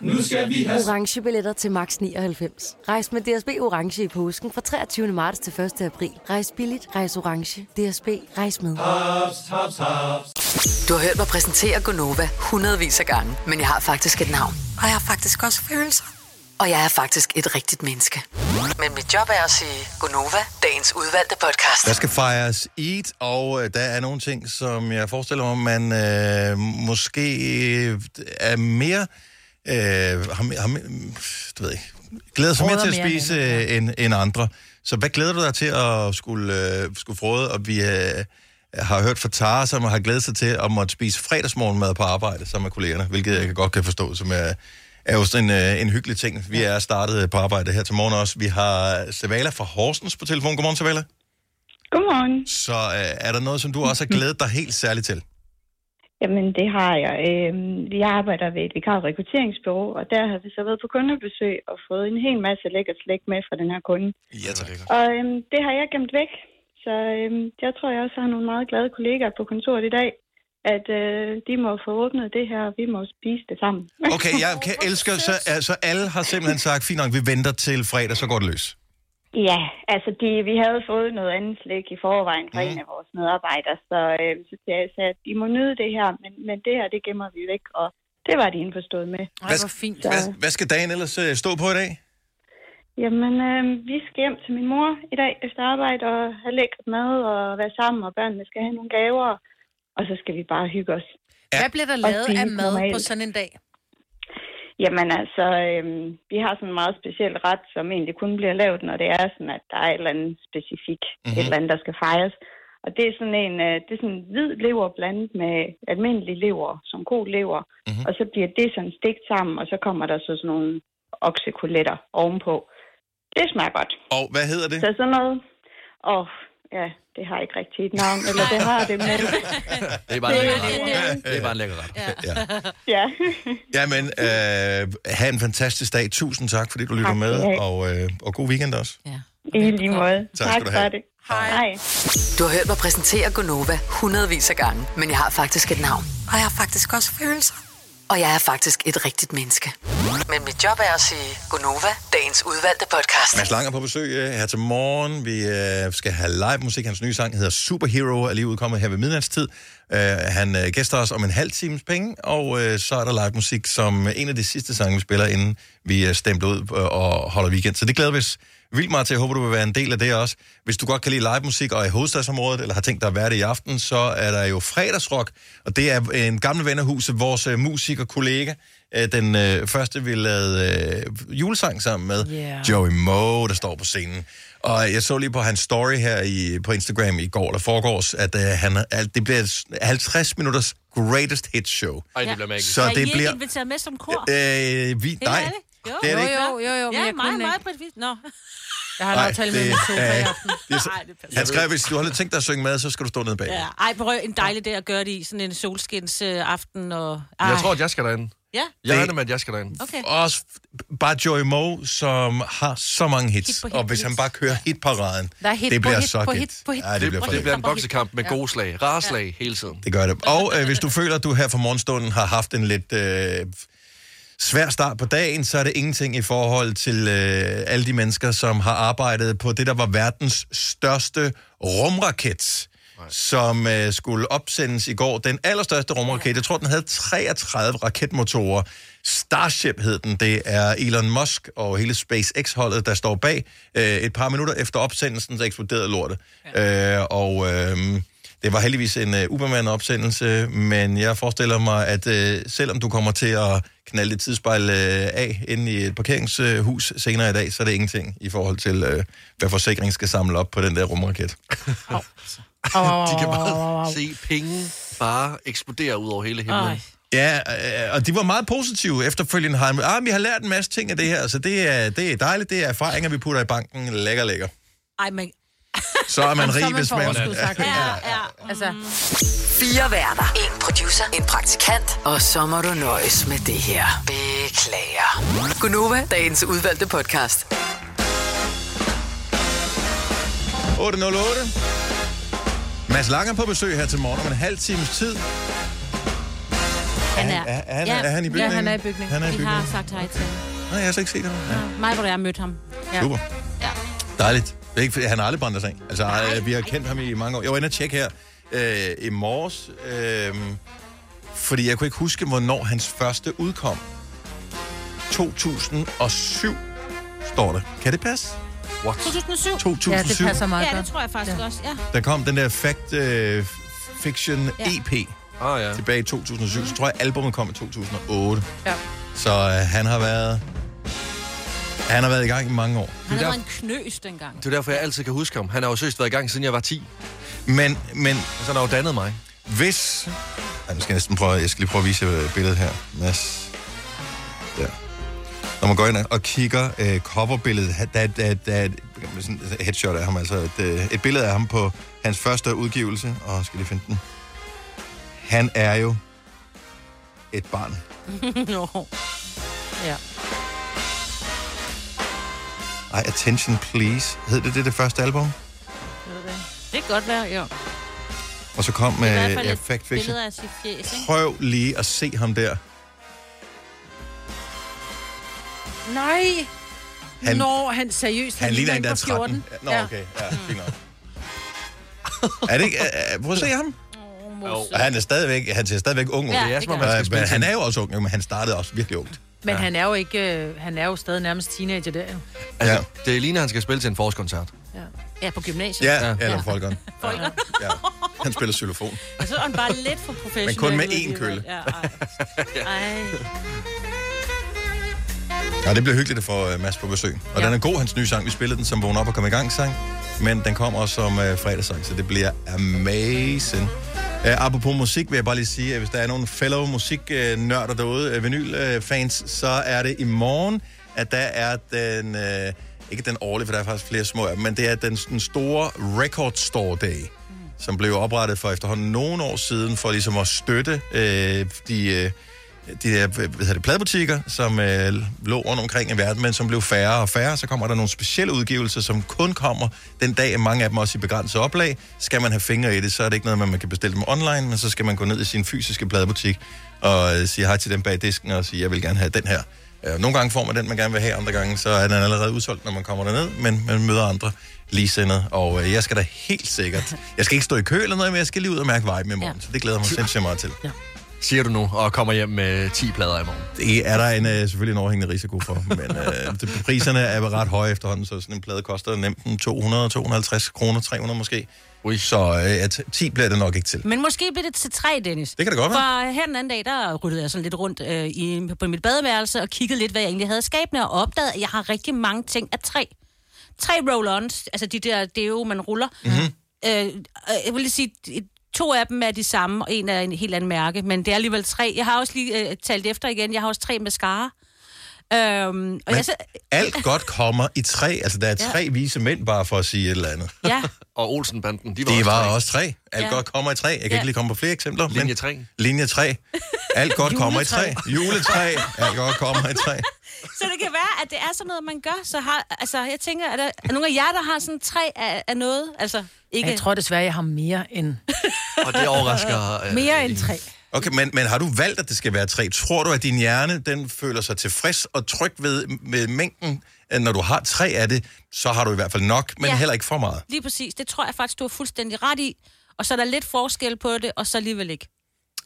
Nu skal vi have... Orange billetter til max 99. Rejs med DSB Orange i påsken fra 23. marts til 1. april. Rejs billigt, rejs orange. DSB, rejs med. Haps, haps, haps. Du har hørt mig præsentere Gonova hundredvis af gange, men jeg har faktisk et navn. Og jeg har faktisk også følelser. Og jeg er faktisk et rigtigt menneske. Men mit job er at sige Gonova, dagens udvalgte podcast. Der skal fejres Eid, og øh, der er nogle ting, som jeg forestiller mig, man øh, måske øh, er mere... Øh, har, har, du ved ikke, glæder sig mere til at mere spise øh, end, end andre. Så hvad glæder du dig til at skulle, øh, skulle frode? Og vi øh, har hørt fra Tara, som har glædet sig til at måtte spise fredagsmorgenmad på arbejde sammen med kollegerne, hvilket jeg godt kan forstå, som er, er jo sådan en, øh, en hyggelig ting. Vi er startet på arbejde her til morgen også. Vi har Savala fra Horsens på telefon. Godmorgen, Savala. Godmorgen. Så øh, er der noget, som du også har glædet dig helt særligt til? Jamen, det har jeg. Øhm, Jeg arbejder ved et vikar- og rekrutteringsbureau, og der har vi så været på kundebesøg og fået en hel masse lækker slæk med fra den her kunde. Ja, tak. Og øhm, det har jeg gemt væk, så øhm, jeg tror, jeg også har nogle meget glade kollegaer på kontoret i dag, at øh, de må få åbnet det her, og vi må spise det sammen. Okay, jeg kan elske, så altså, alle har simpelthen sagt, fint nok, vi venter til fredag, så går det løs. Ja, altså de, vi havde fået noget andet slik i forvejen fra mm. en af vores medarbejdere, så, øh, så jeg sagde, at de må nyde det her, men, men det her, det gemmer vi væk, og det var de indforstået med. Hvad, fint. Hvad, hvad skal dagen ellers øh, stå på i dag? Jamen, øh, vi skal hjem til min mor i dag efter arbejde og have lækkert mad og være sammen, og børnene skal have nogle gaver, og så skal vi bare hygge os. Hvad bliver der lavet af mad på normalt. sådan en dag? Jamen altså, øhm, vi har sådan en meget speciel ret, som egentlig kun bliver lavet, når det er sådan, at der er et eller andet specifik, mm-hmm. et eller andet, der skal fejres. Og det er sådan en, øh, det er sådan en hvid lever blandet med almindelig lever, som god lever. Mm-hmm. Og så bliver det sådan stegt sammen, og så kommer der så sådan nogle oksekoletter ovenpå. Det smager godt. Og hvad hedder det? Så sådan noget, åh, ja, det har ikke rigtig et navn, eller det har det, men... Det er bare en lækker ret. Det er bare en lækker ret. Ja. ja. Jamen, øh, have en fantastisk dag. Tusind tak, fordi du lytter Tak med, og, øh, og god weekend også. Ja. I lige måde. Tak skal du have. for det. Hej. Du har hørt mig præsentere Gonova hundredvis af gange, men jeg har faktisk et navn. Og jeg har faktisk også følelser. Og jeg er faktisk et rigtigt menneske. Men mit job er at sige Gonova, dagens udvalgte podcast. Mads Langer på besøg øh, her til morgen. Vi øh, skal have live musik. Hans nye sang hedder Superhero, er lige udkommet her ved midnatstid. Øh, han øh, gæster os om en halv times penge, og øh, så er der live musik som en af de sidste sange, vi spiller, inden vi er stemt ud øh, og holder weekend. Så det glæder vi os vildt meget til. Jeg håber, du vil være en del af det også. Hvis du godt kan lide live musik og er i hovedstadsområdet, eller har tænkt dig at være det i aften, så er der jo fredagsrock, og det er en gammel ven af huset, vores øh, musikerkollega. Øh, den øh, første, vi lavede øh, julesang sammen med, Yeah. Joey Moe, der står på scenen. Og jeg så lige på hans story her i, på Instagram i går, eller foregårs, at øh, han, at det bliver et 50 minutters greatest hits show. Ej, det bliver magisk. Så er det I ikke bliver... inviteret med som kor? Øh, vi, nej, det? Jo. det er det Jo, ikke. jo, jo, jo. Ja, jeg meget, kunne meget ikke. præcis. Nå. Jeg har en aftale med min sofa i aften. det er Ej, det passer. Han skrev, hvis du har tænkt dig at synge med, så skal du stå nede bag. Ja. Ej, prøv en dejlig dag at gøre det i sådan en solskins øh, aften. Og... Ej. Jeg tror, at jeg skal derind. Ja. Jeg regner med, at jeg skal derind. Okay. Også bare Joey Moe, som har så mange hits. Hit hit og hvis på han hit. bare kører hitparaden, Der er hit det på bliver hit så hit. hit hit Ja, det på bliver hit. for Det bliver en Hit. boksekamp med gode slag. Rareslag hele tiden. Det gør det. Og øh, hvis du føler, at du her for morgenstunden har haft en lidt øh, svær start på dagen, så er det ingenting i forhold til øh, alle de mennesker, som har arbejdet på det, der var verdens største rumraket, Nej. som øh, skulle opsendes i går. Den allerstørste rumraket, jeg tror, den havde 33 raketmotorer. Starship hed den. Det er Elon Musk og hele SpaceX-holdet, der står bag. Øh, et par minutter efter opsendelsen, så eksploderede lortet. Ja. Øh, og... Øh, det var heldigvis en uh, ubemandet opsendelse, men jeg forestiller mig, at uh, selvom du kommer til at knalde et tidsspejl uh, af inde i et parkeringshus uh, senere i dag, så er det ingenting i forhold til, uh, hvad forsikringen skal samle op på den der rumraket. De kan bare se penge bare eksplodere ud over hele himlen. Ja, øh, og de var meget positive efterfølgende. Har, ah, vi har lært en masse ting af det her, så det er, det er dejligt. Det er erfaringer, vi putter i banken. Lækker, lækker. Ej, men... Så er man rig, hvis man... sagt. Ja, ja. Altså, Fire værter. En producer. En praktikant. Og så må du nøjes med det her. Beklager. Gunova, dagens udvalgte podcast. 808. Mads Langer på besøg her til morgen om en halv times tid. Han er, er- er han- er han i bygningen? Ja, han er i bygningen. Han er i Vi bygningen. har sagt hej til ham. Nej, jeg har så ikke set ham. Ja. Mig, hvor jeg har mødt ham. Ja. Super. Ja. Dejligt. Det er ikke, fordi han har aldrig brændt sig af. Altså, øh, vi har kendt ham i mange år. Jeg var inde og tjekke her øh, i morges, øh, fordi jeg kunne ikke huske, hvornår hans første udkom. 2007 står der. Kan det passe? What? 2007? 2007. Ja, det passer meget Ja, det tror jeg faktisk ja. også. Ja. Der kom den der Fact øh, Fiction Ja. EP oh, ja. tilbage i 2007. Så tror jeg, albumet kom i 2008. Ja. Så øh, han har været... Han har været i gang i mange år. Han der- en knøs dengang. Det er derfor, jeg altid kan huske ham. Han har jo søst været i gang, siden jeg var 10. Men, men... Så han har jo dannet mig. Hvis... Ej, nu skal jeg næsten prøve... Jeg skal lige prøve at vise billedet her. Mads. Der. Når man går ind og kigger øh, coverbilledet, der, der, der er et sådan headshot af ham, altså et, øh, et billede af ham på hans første udgivelse. Og skal lige finde den. Han er jo et barn. Nå. Ja. Ej, Attention Please. Hed det det, det første album? Det kan godt være, jo. Og så kom med fald ja, Fact Fiction. Prøv lige at se ham der. Nej. Han- Han, Nå, han seriøst. Han ligner en, der er på 13. Nå, okay. Ja, fint nok. er det ikke... Uh, prøv at se ham. Og han er stadigvæk, han ser stadigvæk ung ud. Ja, det er, som om, han men han er jo også ung, men han startede også virkelig ungt. Men ja. han er jo ikke... øh, Han er jo stadig nærmest teenager der, jo. Altså, ja. det er lige, når han skal spille til en forårskoncert. Ja. Ja, på gymnasiet. Ja, ja. eller Folkeren. Folkeren. Ja. Han spiller xylofon. Og så er han bare lidt for professionel. Men kun med én kølle. Ja, ej. ej. Ja, det bliver hyggeligt at få uh, Mads på besøg. Og ja. den er god, hans nye sang. Vi spillede den som vågn op og kom i gang sang. Men den kommer også som uh, fredagssang, så det bliver amazing. Uh, apropos musik vil jeg bare lige sige, at hvis der er nogle fellow musiknørder derude, uh, vinylfans, så er det i morgen, at der er den... Uh, ikke den årlige, for der er faktisk flere små af dem, men det er den, den store Record Store Day, som blev oprettet for efterhånden nogle år siden, for ligesom at støtte øh, de, øh, de der hvad hedder det, pladebutikker, som øh, lå rundt omkring i verden, men som blev færre og færre. Så kommer der nogle specielle udgivelser, som kun kommer den dag, mange af dem også i begrænset oplag. Skal man have fingre i det, så er det ikke noget, man kan bestille dem online, men så skal man gå ned i sin fysiske pladebutik og øh, sige hej til dem bag disken og sige, jeg vil gerne have den her. Øh, Nogle gange får man den, man gerne vil have, andre gange så er den allerede udsolgt, når man kommer derned, men man møder andre ligesindede, og øh, jeg skal da helt sikkert, jeg skal ikke stå i kø eller noget, men jeg skal lige ud og mærke vibe i morgen, ja. så det glæder jeg mig sindssygt meget til. Ja. Siger du nu, og kommer hjem med 10 plader i morgen. Det er der en, øh, selvfølgelig en overhængende risiko for, men øh, det, priserne er ret høje efterhånden, så sådan en plade koster nemt en 200, 250 kroner, 300 måske. Ui. Så øh, at 10 bliver det nok ikke til. Men måske bliver det til tre, Dennis. Det kan det godt være. For her den anden dag, der ryddede jeg sådan lidt rundt øh, i, på mit badeværelse og kiggede lidt, hvad jeg egentlig havde i skabene, og opdagede, at jeg har rigtig mange ting af træ. Tre roll-ons, altså de der deo, man ruller. Mm-hmm. Øh, øh, jeg vil lige sige, to af dem er de samme, og en er en helt anden mærke, men det er alligevel tre. Jeg har også lige øh, talt efter igen, jeg har også tre mascara. Øhm, og jeg, så, Alt godt kommer i tre. Altså, der er Ja. tre vise mænd, bare for at sige et eller andet. ja, Og Olsenbanden, de var De også var tre. også tre. Alt Ja. godt kommer i tre. Jeg kan Ja. ikke lige komme på flere eksempler. Linje men- 3. Linje 3. Alt godt kommer i tre. Juletræ. Juletræ. Alt godt kommer i tre. Så det kan være, at det er sådan noget, man gør. Så har, altså, jeg tænker, er der er nogle af jer, der har sådan tre af, af noget? Altså, ikke... Jeg tror desværre, jeg har mere end, Og det overrasker... øh, mere end tre. Okay, men, men har du valgt, at det skal være tre? Tror du, at din hjerne den føler sig tilfreds og tryg ved med mængden? At Når du har tre af det, så har du i hvert fald nok, men Ja. heller ikke for meget. Lige præcis. Det tror jeg faktisk, du har fuldstændig ret i. Og så er der lidt forskel på det, og så alligevel ikke.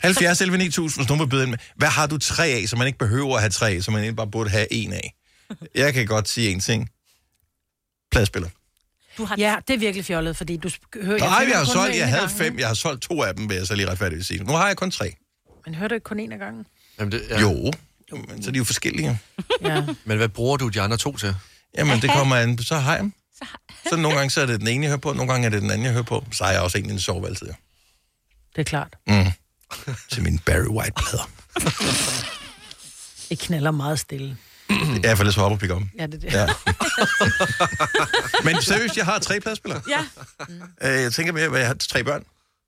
70 11 9000, hvis nogen vil byde ind med. Hvad har du tre af, så man ikke behøver at have tre af, så man egentlig bare burde have en af? Jeg kan godt sige en ting. Pladespiller. Du har... Ja, det er virkelig fjollet, fordi du hører... Nej, føler jeg har kun solgt, jeg havde gangen, fem, jeg har solgt to af dem, vil jeg så lige retfærdigt sige. Nu har jeg kun tre. Men hører du ikke kun en af gangen? Jamen, det, Ja. Jo, men så er de jo forskellige. Ja. Men hvad bruger du de andre to til? Jamen, det kommer an. Så har jeg dem. Så nogle gange så er det den ene, jeg hører på, nogle gange er det den anden, jeg hører på. Så har jeg også en, en sove altid. ja. Det er klart. Mm. Til mine Barry White-plader. Det knaller meget stille. Ja, for det svarer på pick up. Ja, det er det. Ja. Men seriøst, jeg har tre pladespillere. Ja, Øh, Jeg tænker mere, at jeg har tre børn.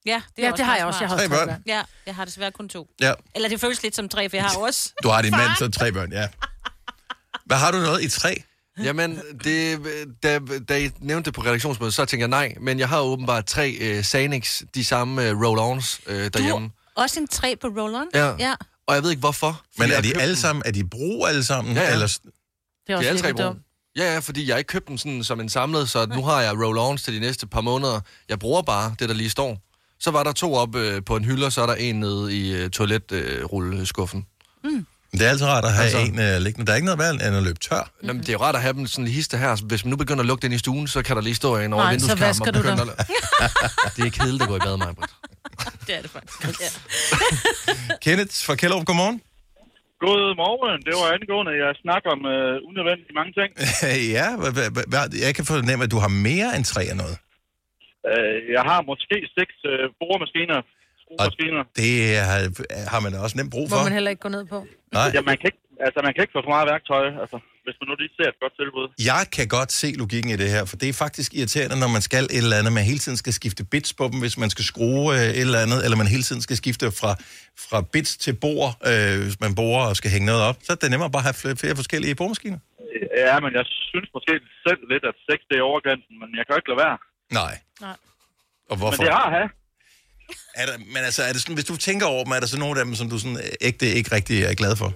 ja det, Ja, det har jeg også. Jeg har også tre børn. børn. Ja, jeg har desværre kun to. Ja. Eller det føles lidt som tre, for jeg har også... Du har din mand, så tre børn, ja. Hvad har du noget i tre? Jamen, det, da, da I nævnte det på redaktionsmødet, så tænkte jeg nej, men jeg har åbenbart tre uh, Sanix, de samme uh, roll-ons uh, derhjemme. Også en træ på rolleren? Ja. ja. Og jeg ved ikke hvorfor. Men er de alle sammen, er de brug alle sammen? Ja, ja. Eller... Det er De også er alle dumt. Ja, ja, fordi jeg ikke købt dem sådan som en samlet, så nu har jeg roll-ons til de næste par måneder. Jeg bruger bare det, der lige står. Så var der to op øh, på en hylde, og så er der en nede i øh, toiletrulleskuffen. Mm. Det er altid rart at have Altså- en uh, liggende. Der er ikke noget værd end at løbe tør. Mm. Jamen, det er jo rart at have dem sådan lige hister her. Hvis man nu begynder at lugte ind i stuen, så kan der lige stå en over Nej, så vindueskarmen. vasker og du dem. At... det er kedeligt at gå i bad, mig. Det er det faktisk. Ja. Kenneth fra Kjellup, godmorgen. Godmorgen. Det var angående, jeg snakker om uh, unødvendigt mange ting. ja, jeg kan fornemme, at du har mere end tre af noget. Uh, jeg har måske seks uh, boremaskiner. Skruemaskiner. Det har, har man da også nemt brug for. Må man heller ikke gå ned på. Nej. Ja, man kan, ikke, altså, man kan ikke få for meget værktøj, altså, hvis man nu lige ser et godt tilbud. Jeg kan godt se logikken i det her, for det er faktisk irriterende, når man skal et eller andet, man hele tiden skal skifte bits på dem, hvis man skal skrue øh, et eller andet, eller man hele tiden skal skifte fra, fra bits til bord, øh, hvis man borer og skal hænge noget op. Så er det nemmere bare at have flere, flere forskellige boremaskiner. Ja, men jeg synes måske selv lidt, at 6 det er overgrænsen, men jeg kan jo ikke lade være. Nej. Nej. Og hvorfor? Men det har jeg. Er der, men altså, er det sådan, hvis du tænker over dem, er der så nogle af dem, som du sådan øh, ægte ikke rigtig er glad for?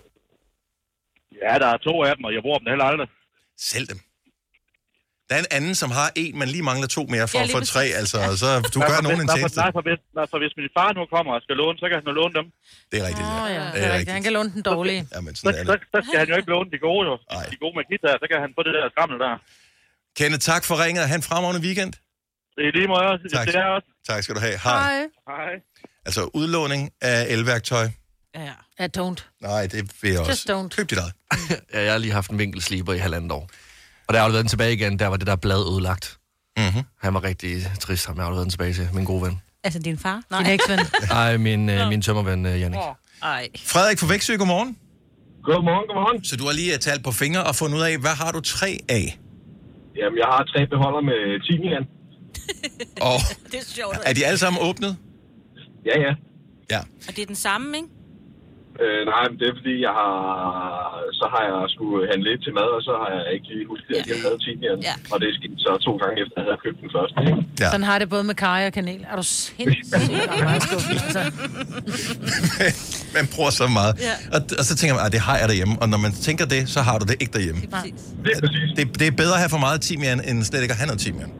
Ja, der er to af dem, og jeg bruger dem heller aldrig. Sælg dem. Der er en anden, som har en, men lige mangler to mere for Ja, at få tre. Altså, så du gør nogen en tjeneste. Nej, for hvis, nej, for hvis min far nu kommer og skal låne, så kan han jo låne dem. Det er rigtigt, Åh, ja. Det er er rigtigt. Han kan låne den dårlige. Jamen, Så, sådan er så, det. så skal han jo ikke låne de gode, jo. De gode med guitar, så kan han få det der skrammel der. Kenneth, tak for ringet. Ha' en fremragende weekend. Det er lige måde. Tak. Det er også. Tak skal du have. Hej. Hej. Altså, udlåning af elværktøj. Ja. Ja, don't. Nej, det vil jeg Just også. don't. Køb dit eget. ja, jeg har lige haft en vinkelsliber i halvandet år. Og der har jeg været tilbage igen, der var det der blad ødelagt. Mm-hmm. Han var rigtig trist, ham jeg har været tilbage til, min gode ven. Altså din far? Nej. Din eksven. Ej, min, øh, min tømmerven, øh, Jannik. Ej. Frederik fra Væksø, godmorgen. Godmorgen, godmorgen. Så du har lige talt på fingre og fundet ud af, hvad har du tre af? Jamen, jeg har tre beholder med timian. Og Det er sjovt. er de alle sammen åbnet? Ja, ja. Ja. Og det er den samme, ikke? Øh, nej, men det er fordi, jeg har, så har jeg skulle handle lidt til mad, og så har jeg ikke lige husket, at jeg havde timian. Ja. Og det skete så to gange efter, at jeg havde købt den første. Ikke? Ja. Sådan har det både med kaj og kanel. Er du sindssygt altså. Man bruger så meget. Ja. Og, og så tænker man, at det har jeg derhjemme. Og når man tænker det, så har du det ikke derhjemme. Det er præcis. Det, det er bedre at have for meget timian, end slet ikke at have noget timian.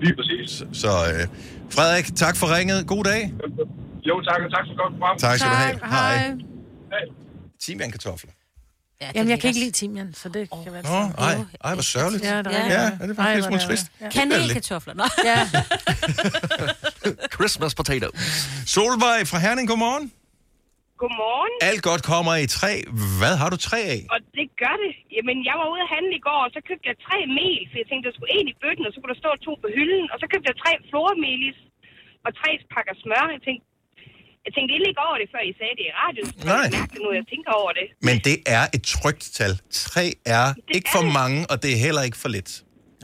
Lige præcis. Så, så øh, Frederik, tak for ringet. God dag. Jo, tak, og tak for godt program. Tak skal du have. Hej. Hej. Timian kartofler. Ja, Jamen, jeg kan ikke lide timian, så det kan være Nå, ej, ej, hvor sørgeligt. Ja, det er ja, det er faktisk Ej, lidt hvor smule er trist. Ja. Kanelkartofler. Nå. Ja. Christmas potato. Solvej fra Herning, godmorgen. Godmorgen. Alt godt kommer i træ. Hvad har du tre af? Og det gør det. Jamen, jeg var ude at handle i går, og så købte jeg tre mel, for jeg tænkte, der skulle en i bøtten, og så kunne der stå to på hylden. Og så købte jeg tre flormelis og tre pakker smør. Jeg tænkte, jeg tænkte ikke over det, før I sagde det i radioen. Så Nej. jeg mærker det nu, jeg tænker over det. Men det er et trygt tal. Tre er ikke for mange, og det er heller ikke for lidt.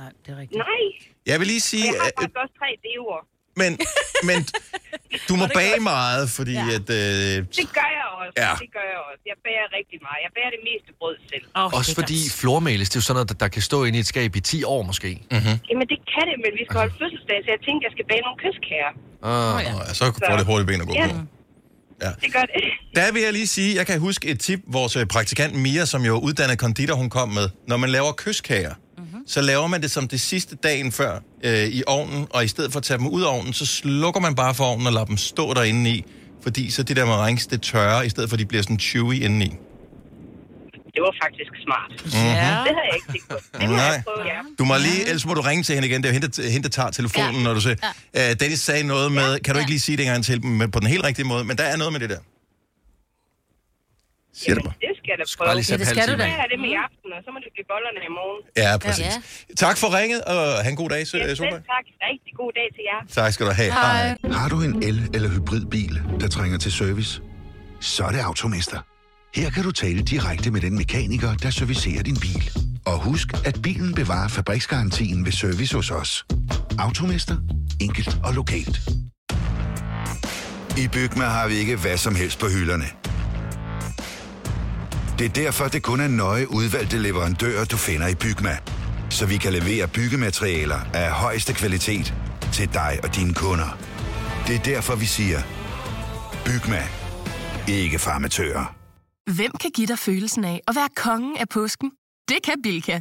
Nej, det er rigtigt. Nej. Jeg vil lige Og sige, jeg har at, faktisk også tre deoer. Men, men du må bage meget, fordi ja. at... Øh, Det gør jeg også. Ja. Det gør jeg også. Jeg bager rigtig meget. Jeg bager det meste brød selv. Oh, Også fordi flormelis, det er jo sådan noget, der, der kan stå inde i et skab i 10 år måske. Mm-hmm. Jamen, det kan det, men vi skal holde fødselsdag, så jeg tænkte, jeg skal bage nogle kyskager. Ah. ja. Så får det hurtigt ben at gå Ja. på. Ja. Det gør det. Der vil jeg lige sige, jeg kan huske et tip, vores øh, praktikant Mia, som jo uddannet konditor, hun kom med. Når man laver kyskager. Så laver man det som det sidste dagen før øh, i ovnen, og i stedet for at tage dem ud af ovnen, så slukker man bare for ovnen og lader dem stå derinde i, fordi så det der meringues, det tørrer, i stedet for at de bliver sådan chewy indeni. Det var faktisk smart. Ja. Det havde jeg ikke tænkt på. Det Nej. jeg prøve, ja. Du må lige, ellers må du ringe til hende igen. Det er jo hende, der- hende der tager telefonen, ja. når du siger. Ja. Uh, Dennis sagde noget med, kan du ikke lige sige det en gang til dem på den helt rigtige måde, men der er noget med det der. Siger det bare. Det skal jeg da prøve. lige sætte det skal du da. Jeg det med i aften, og så må det blive bollerne i morgen. Ja, præcis. Ja. Tak for ringet, og have en god dag, Ja, Sol- selv Solberg. tak. Rigtig god dag til jer. Tak skal du have. Hej. Har du en el- eller hybridbil, der trænger til service? Så er det Automester. Her kan du tale direkte med den mekaniker, der servicerer din bil. Og husk, at bilen bevarer fabriksgarantien ved service hos os. Automester. Enkelt og lokalt. I Bygma har vi ikke hvad som helst på hylderne. Det er derfor, det kun er nøje udvalgte leverandører, du finder i Bygma. Så vi kan levere byggematerialer af højeste kvalitet til dig og dine kunder. Det er derfor, vi siger, Bygma. Ikke farmatører. Hvem kan give dig følelsen af at være kongen af påsken? Det kan Bilka!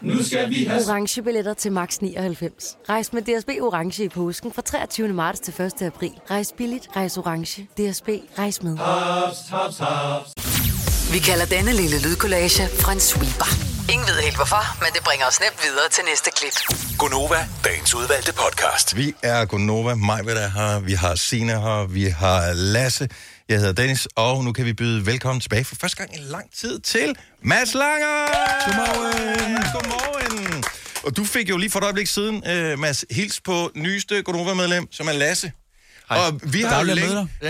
Nu skal vi have... Orange billetter til max 99. Rejs med DSB Orange i påsken fra 23. marts til 1. april. Rejs billigt, rejs orange. DSB, rejs med. Haps, haps, haps. Vi kalder denne lille lydkollage en sweeper. Ingen ved helt hvorfor, men det bringer os nemt videre til næste klip. Gunova, dagens udvalgte podcast. Vi er Gunova, Majved er her, vi har Sina her, vi har Lasse, jeg hedder Dennis, og nu kan vi byde velkommen tilbage for første gang i lang tid til Mads Langer! Godmorgen! Godmorgen! Og du fik jo lige for et øjeblik siden, uh, Mads, hils på nyeste Gunova-medlem, som er Lasse. Hej. Og vi har, længe, vi,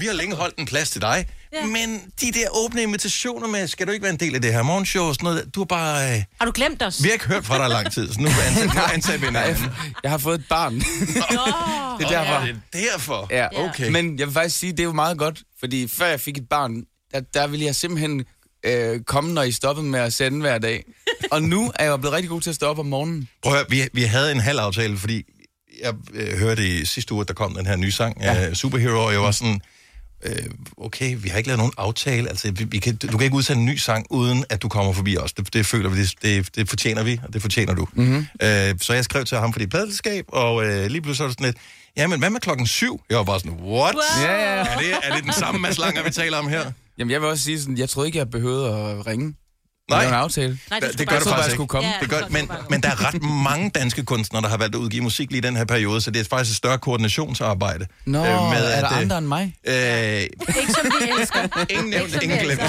vi har længe holdt en plads til dig, ja. men de der åbne invitationer med, skal du ikke være en del af det her morgenshow og sådan noget, du har bare... Uh, Har du glemt os? vi har ikke hørt fra dig i lang tid, så nu nu ansætter vi en anden. Jeg har fået et barn. det er derfor. det er derfor. Ja, okay. Men jeg vil faktisk sige, det er jo meget godt, fordi før jeg fik et barn, der, der ville jeg simpelthen øh, komme, når I stoppede med at sende hver dag. Og nu er jeg blevet rigtig god til at stå op om morgenen. Prøv at høre, vi, vi havde en halv aftale, fordi jeg øh, hørte i sidste uge, at der kom den her nye sang, ja. uh, Superhero, og jeg var sådan, øh, okay, vi har ikke lavet nogen aftale, altså vi, vi kan, du kan ikke udsende en ny sang, uden at du kommer forbi os. Det, det føler vi, det, det, det fortjener vi, og det fortjener du. Mhm. Mm-hmm. Øh, så jeg skrev til ham for dit pladelskab, og øh, lige pludselig så var det sådan lidt, ja, men hvad med klokken syv? Jeg var bare sådan, what? Ja, ja. Er, det, er det den samme Mads Langer, vi taler om her? Jamen, jeg vil også sige sådan, jeg troede ikke, jeg behøvede at ringe. Nej. Det en aftale. Nej, det, det Jeg gør det faktisk ikke. komme. det gør, men, men der er ret mange danske kunstnere, der har valgt at udgive musik lige i den her periode, så det er faktisk et større koordinationsarbejde. Nå, øh, er der øh, andre end mig? Øh, Ikke som vi elsker. ingen nævnt, ingen glemt.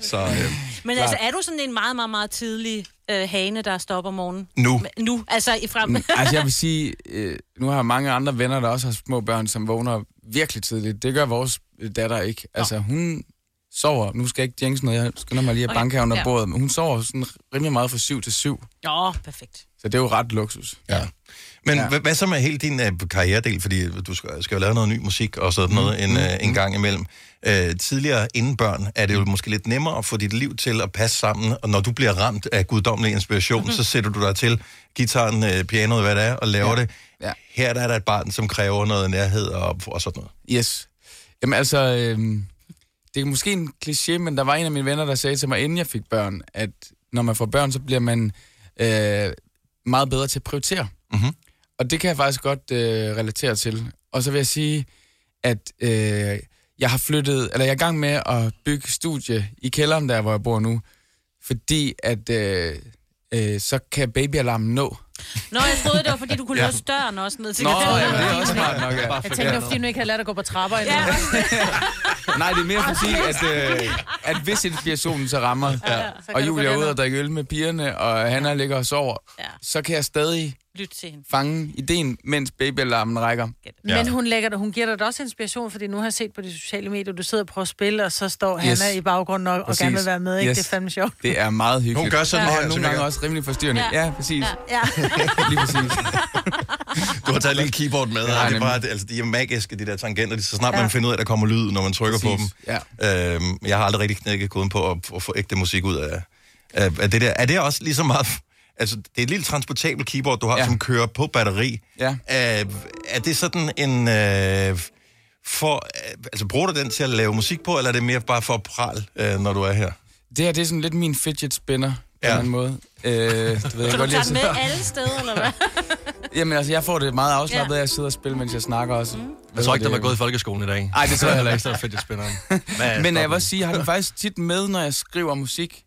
Så øh, Men altså, er du sådan en meget, meget, meget tidlig øh, hane, der stopper om morgenen? nu. Nu, altså i frem. Mm, altså, jeg vil sige, øh, nu har jeg mange andre venner, der også har små børn, som vågner virkelig tidligt. Det gør vores datter ikke. Altså, hun sover, nu skal jeg ikke jinx noget, jeg skynder mig lige at Okay, banke her under ja. bordet, men hun sover sådan rimelig meget fra 7 til 7. Åh, perfekt. Så det er jo ret luksus. Ja. Men Ja. ja. hvad, hvad så med hele din uh, karrieredel? Fordi du skal, skal jo lave noget ny musik og sådan noget en, uh, en gang imellem. Uh, tidligere inden børn er det jo måske lidt nemmere at få dit liv til at passe sammen, og når du bliver ramt af guddommelig inspiration, mm-hmm. så sætter du dig til gitaren, uh, pianoet, hvad det er, og laver ja. det. Ja. Her der er der et barn, som kræver noget nærhed og, og sådan noget. Yes. Jamen altså, øh, det er måske en kliché, men der var en af mine venner, der sagde til mig, inden jeg fik børn, at når man får børn, så bliver man øh, meget bedre til at prioritere. Mm-hmm. Og det kan jeg faktisk godt øh, relatere til. Og så vil jeg sige, at øh, jeg har flyttet, eller jeg er i gang med at bygge studie i kælderen, der hvor jeg bor nu, fordi at øh, øh, så kan babyalarmen nå. Nå, jeg troede, det var, fordi du kunne Ja. låse døren også ned til Nå, ja, det er også smart nok, ja. Jeg tænkte, det var, fordi du ikke havde lært at gå på trapper endnu. Ja. Nej, det er mere fordi, at, øh, at hvis inspirationen så rammer, Ja, ja, og Julia er ude ud. og drikke øl med pigerne, og Hanna ligger og sover, Ja. så kan jeg stadig Lyt til hende. fange ideen, mens babyalarmen rækker. Men hun, lægger, dig- hun giver dig da også inspiration, fordi nu har jeg set på de sociale medier, du sidder og prøver at spille, og så står Yes. Hanna i baggrunden og, og Præcis. gerne vil være med. Ikke? Yes. Det er fandme sjovt. Det er meget hyggeligt. Hun gør sådan og her, så nogle gange også rimelig forstyrrende. Ja, ja præcis. Ja. Lige præcis. Du har taget et lille keyboard med, Ja, og det er bare, altså, de er magiske, de der tangenter. Så snart Ja. man finder ud af, at der kommer lyd, når man trykker på dem. Præcis, Øhm, jeg har aldrig rigtig knækket koden på at, at få ægte musik ud af, af, af det der. Er det også lige så meget... Altså, det er et lille transportabelt keyboard, du har, ja. som kører på batteri. Ja. Er, er det sådan en... Øh, for, øh, altså, bruger du den til at lave musik på, eller er det mere bare for at pral, øh, når du er her? Det her, det er sådan lidt min fidget spinner, på Ja. en måde. Øh, det ved jeg du godt tager lide den med alle steder, eller hvad? Jamen altså, jeg får det meget afslappet af at sidde og spille, mens jeg snakker også. Mm. Jeg tror ikke, der var gået i folkeskolen i dag. Nej, det tror jeg heller ikke. Så er det fedt, spænderen. Men jeg vil også sige, jeg har den faktisk tit med, når jeg skriver musik.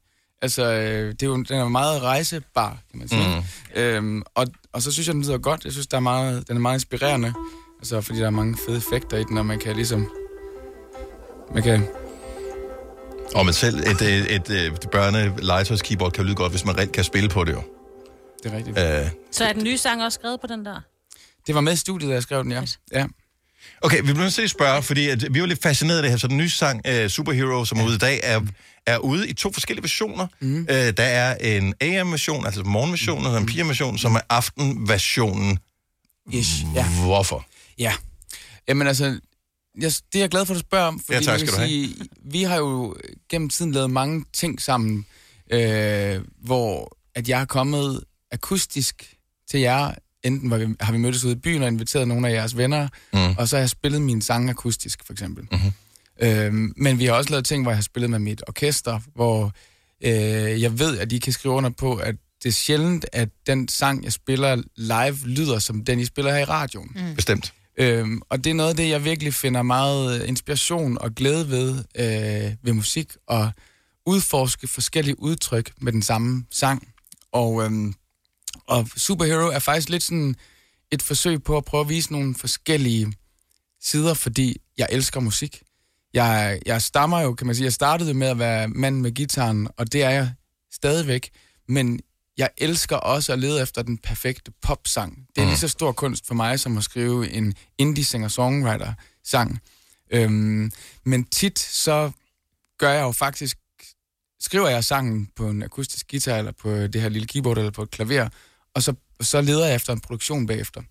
Altså, øh, det er jo, den er meget rejsebar, kan man sige. Mm. Øhm, og, og så synes jeg, den lyder godt. Jeg synes, der er meget, den er meget inspirerende. Altså, fordi der er mange fede effekter i den, og man kan ligesom... Man kan... Og men selv et, et, et, et børne keyboard kan lyde godt, hvis man reelt kan spille på det jo. det er rigtigt. Øh, Så er den nye sang også skrevet på den der? Det var med i studiet, da jeg skrev den, ja. ja. Okay, vi bliver nødt til at spørge, fordi at vi var lidt fascineret af det her. Så den nye sang, uh, Superhero, som er ude i dag, er, er ude i to forskellige versioner. Mm. Uh, der er en AM-version, altså morgenversionen, og en PM-version, som er aftenversionen. Ish, ja. Hvorfor? Ja. Jamen altså, jeg, det er jeg glad for, at du spørger om. Ja, tak skal du have. sige, Vi har jo gennem tiden lavet mange ting sammen, øh, hvor at jeg er kommet akustisk til jer. Enten var vi, har vi mødtes ude i byen og inviteret nogle af jeres venner, mm. og så har jeg spillet mine sange akustisk, for eksempel. Mm-hmm. Øhm, men vi har også lavet ting, hvor jeg har spillet med mit orkester, hvor øh, jeg ved, at I kan skrive under på, at det er sjældent, at den sang, jeg spiller live, lyder som den, I spiller her i radioen. Mm. Bestemt. Øhm, og det er noget af det, jeg virkelig finder meget øh, inspiration og glæde ved øh, ved musik, og udforske forskellige udtryk med den samme sang. Og, øhm, og Superhero er faktisk lidt sådan et forsøg på at prøve at vise nogle forskellige sider, fordi jeg elsker musik. Jeg, jeg stammer jo, kan man sige, jeg startede med at være mand med gitaren, og det er jeg stadigvæk, men jeg elsker også at lede efter den perfekte popsang. Det er lige så stor kunst for mig, som at skrive en indie-singer-songwriter-sang. Øhm, men tit så gør jeg jo faktisk, skriver jeg sangen på en akustisk guitar, eller på det her lille keyboard, eller på et klaver, og så, så leder jeg efter en produktion bagefter.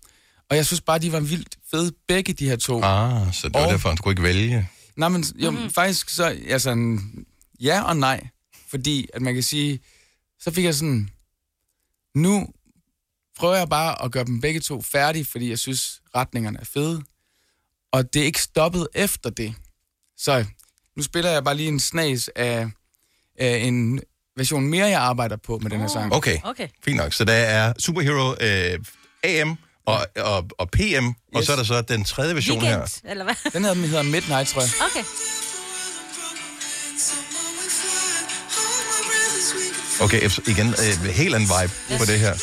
Og jeg synes bare, de var vildt fede, begge de her to. Ah, så det var Og- derfor, du kunne ikke vælge. Nej, men jo, mm-hmm. faktisk så, altså, ja og nej. Fordi, at man kan sige, så fik jeg sådan, nu prøver jeg bare at gøre dem begge to færdige, fordi jeg synes, retningerne er fede. Og det er ikke stoppet efter det. Så nu spiller jeg bare lige en snas af, af en version mere, jeg arbejder på med den her sang. Okay, okay. fint nok. Så der er Superhero øh, AM og, og, og PM, yes. og så er der så den tredje version her. Weekend, eller hvad? Den hedder, den hedder Midnight, tror jeg. Okay. Okay, igen, øh, helt anden vibe yes. på det her.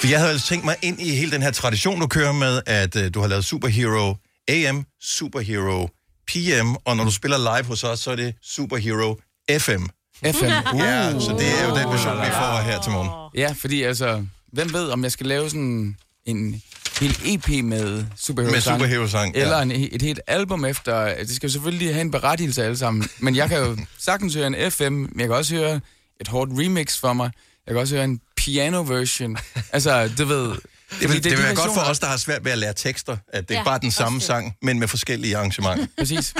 For jeg havde altså tænkt mig ind i hele den her tradition, du kører med, at øh, du har lavet Superhero AM, Superhero PM, og når du spiller live hos os, så er det Superhero FM. FM. Ja, så det er jo den version, vi får her til morgen. Ja, fordi altså, hvem ved, om jeg skal lave sådan en hel EP med superhero Med superhero-sang, ja. Eller en, et helt album efter. Det skal jo selvfølgelig have en berettigelse alle sammen. Men jeg kan jo sagtens høre en FM, men jeg kan også høre et hårdt remix for mig. Jeg kan også høre en piano version. Altså, du ved... Det vil, det, det vil være godt for os, der har svært ved at lære tekster, at det er Ja, bare den samme det. sang, men med forskellige arrangementer. Præcis.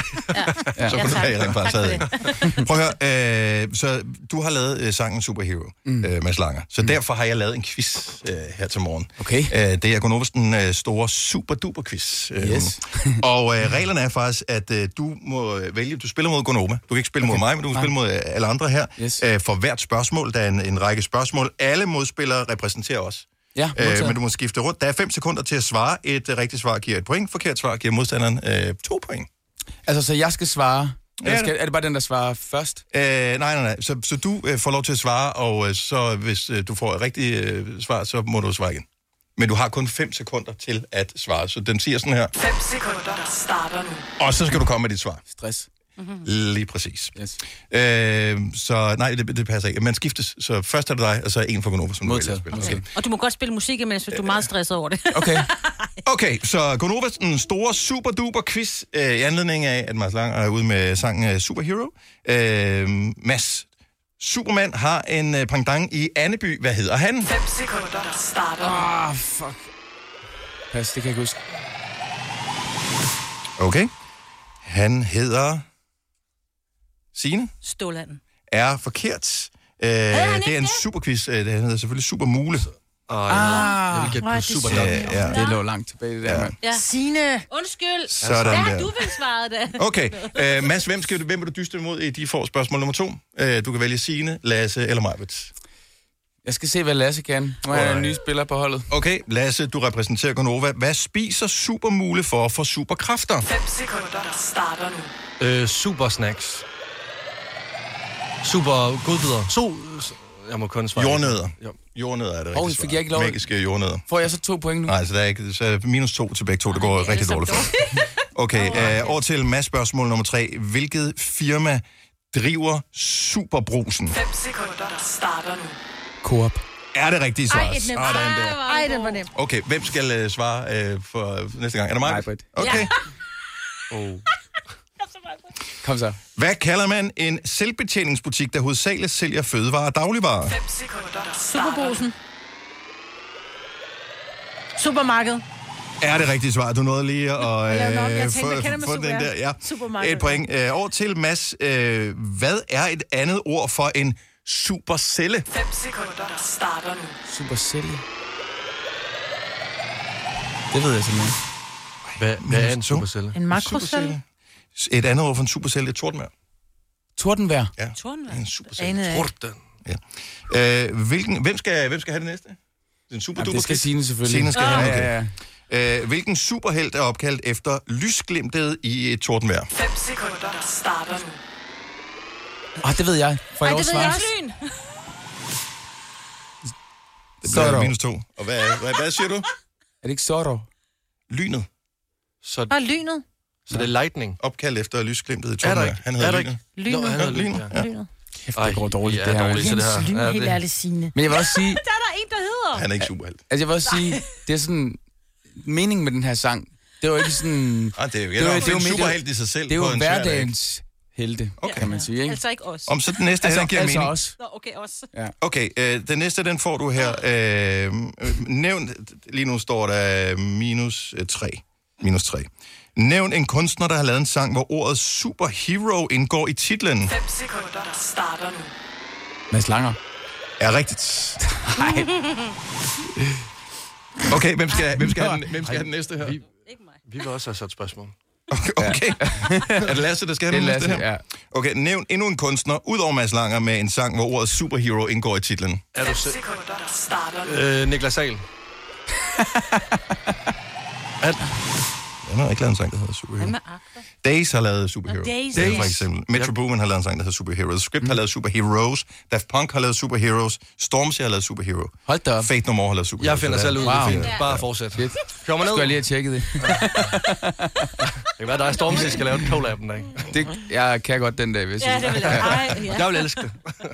Ja. Så kunne du have have det. Prøv at høre, øh, så du har lavet øh, sangen Superhero, mm. øh, Mads Langer. Så mm. derfor har jeg lavet en quiz øh, her til morgen. Okay. Øh, det er Gunovas den øh, store super-duper quiz. Øh, Yes. og øh, reglerne er faktisk, at øh, du må øh, vælge, du spiller mod Gonova. Du kan ikke spille okay. mod mig, men du kan Nej. spille mod øh, alle andre her. Yes. Øh, for hvert spørgsmål, der er en, en række spørgsmål. Alle modspillere repræsenterer os. Ja, Øh, men du må skifte rundt. Der er 5 sekunder til at svare. Et øh, rigtigt svar giver et point. Forkert svar giver modstanderen øh, to point. Altså, så jeg skal svare... Ja, Ja, skal, er det bare den, der svarer først? Øh, nej, nej, nej. Så, så du øh, får lov til at svare, og øh, så hvis øh, du får et rigtigt øh, svar, så må du svare igen. Men du har kun 5 sekunder til at svare, så den siger sådan her. 5 sekunder starter nu. Og så skal du komme med dit svar. Stress. Mm-hmm. Lige præcis. Yes. Øh, så nej, det, det passer ikke. Man skiftes. Så først er det dig, og så en for Gonova, som Modtaget. du at spille. Og du må godt spille musik imens, hvis du er meget stresset over det. Okay. Okay, så Gonova, den store super-duper quiz, øh, i anledning af, at Mads Lang er ude med sangen øh, Superhero. Øh, Mads, Superman har en øh, pendant i Anneby. Hvad hedder han? 5 sekunder starter. Ah, fuck. Pas, det kan jeg ikke huske. Okay. Han hedder... Signe Stålanden. er forkert. Øh, det er en superquiz. Øh, det hedder selvfølgelig Super Mule. Oh, Ah, jeg vil gætte er på det super sjovt. Ja, ja. Det lå langt tilbage, det der, Ja. mand. Ja. Signe. Undskyld. Sådan Hvad har du vel svaret da? Okay, øh, Mads, hvem, skal du, hvem vil du dyste imod i de får spørgsmål nummer to? Øh, du kan vælge Signe, Lasse eller Majbet. Jeg skal se, hvad Lasse kan. Nu er jeg en ny spiller på holdet. Okay, Lasse, du repræsenterer Gonova. Hvad spiser Supermule for for superkræfter? 5 sekunder starter nu. Øh, super snacks. Super godbidder. So, jeg må kun svare. Jordnødder. Ja. Jordnødder er det rigtige fik jeg ikke lov- Magiske jordnødder. Får jeg så to point nu? Nej, så der er ikke, så er minus to til begge to. Det går rigtig dårligt for. Okay, øh, over til Mads spørgsmål nummer tre. Hvilket firma driver Superbrusen? 5 sekunder starter nu. Coop. Er det rigtige svar? Ej, et nemt. Sådan der. Ej, det var nemt. Okay, hvem skal uh, svare uh, for næste gang? Er det mig? Britt. Okay. Oh. Kom så. Hvad kalder man en selvbetjeningsbutik, der hovedsageligt sælger fødevarer og dagligvarer? 5 sekunder Superbrusen. Supermarked. Er det rigtige svar? Du nåede lige at øh, få den der. Ja. Supermarked. Et point. Øh, over til Mads. Øh, hvad er et andet ord for en supercelle? 5 sekunder starter nu. Supercelle. Det ved jeg simpelthen. Hvad, hvad er en supercelle? En makrocelle. Et andet ord for en supercelle er tordenvejr. Tordenvejr. Ja. Tordenvejr. En supercelle. Anede jeg ikke. Torden. Ja. Øh, hvilken, hvem, skal, hvem skal have det næste? Den super Jamen, det skal Signe selvfølgelig. Signe skal have Ja, det. ja, Okay. Øh, hvilken superhelt er opkaldt efter lysglimtet i et tordenvejr? 5 sekunder starter nu. Ah, det ved jeg. Får jeg Ej, lov det ved jeg også. Lyn. Det bliver Zorro. minus to. Og hvad, hvad, hvad siger du? Er det ikke Zorro? Lynet. Så, Bare lynet. Så det er lightning? Opkaldt efter lysglimtet i Er ikke? Han Er hedder der Lynet. ikke? Lynet. Nå, han Ja, hedder lynet. Ja. Ja. Lynet. Kæft, det går dårligt, ja, det her. dårligt, så det her. Lyn, Ja, helt ærligt Signe. Men jeg vil også sige, Der er der en, der hedder. Han er ikke superhelt. altså jeg vil også sige, det er sådan, meningen med den her sang, det var ikke sådan, Ah, det er jo, Det jo det er mere- superhelt i sig selv det er jo hverdagens helte, Okay. kan man sige, ikke? Altså ikke os. Om så den næste Altså, altså, giver altså mening. også. Nå, okay, os. Okay, øh, den næste, den får du her. Øh, øh, nævn, lige nu står der minus øh, 3. Minus 3. Nævn en kunstner, der har lavet en sang, hvor ordet superhero indgår i titlen. 5 sekunder starter nu. Mads Langer. Er rigtigt. Nej. Okay, hvem skal, hvem skal, have, den, hvem skal have den næste her? Vi, vi vil også have sat spørgsmål. Okay. okay. er det Lasse, der skal have Det er den næste Lasse, her? ja. Okay, nævn endnu en kunstner, ud over Mads Langer, med en sang, hvor ordet superhero indgår i titlen. Er du 5 selv? sekunder starter nu. Øh, Niklas Sahl. Han har ikke lavet en sang, der hedder Superhero. Hvad med Aqua? Days har lavet Superhero. Days, yes. for eksempel. Metro Boomin har lavet en sang, der hedder Superheroes. Script har lavet Superheroes. Daft Punk har lavet Superheroes. Stormzy har lavet Superhero. Hold da op. Fate No More har lavet Superhero. Jeg finder selv ud. Wow. Det. Ja. Bare fortsæt. Fedt. Kommer ned. Skulle jeg lige have tjekket det? Det kan være, der er Stormzy, skal lave et collab den dag. det jeg kan godt den dag, vil jeg. Ja, det vil jeg. Ej, ja. Jeg vil elske det.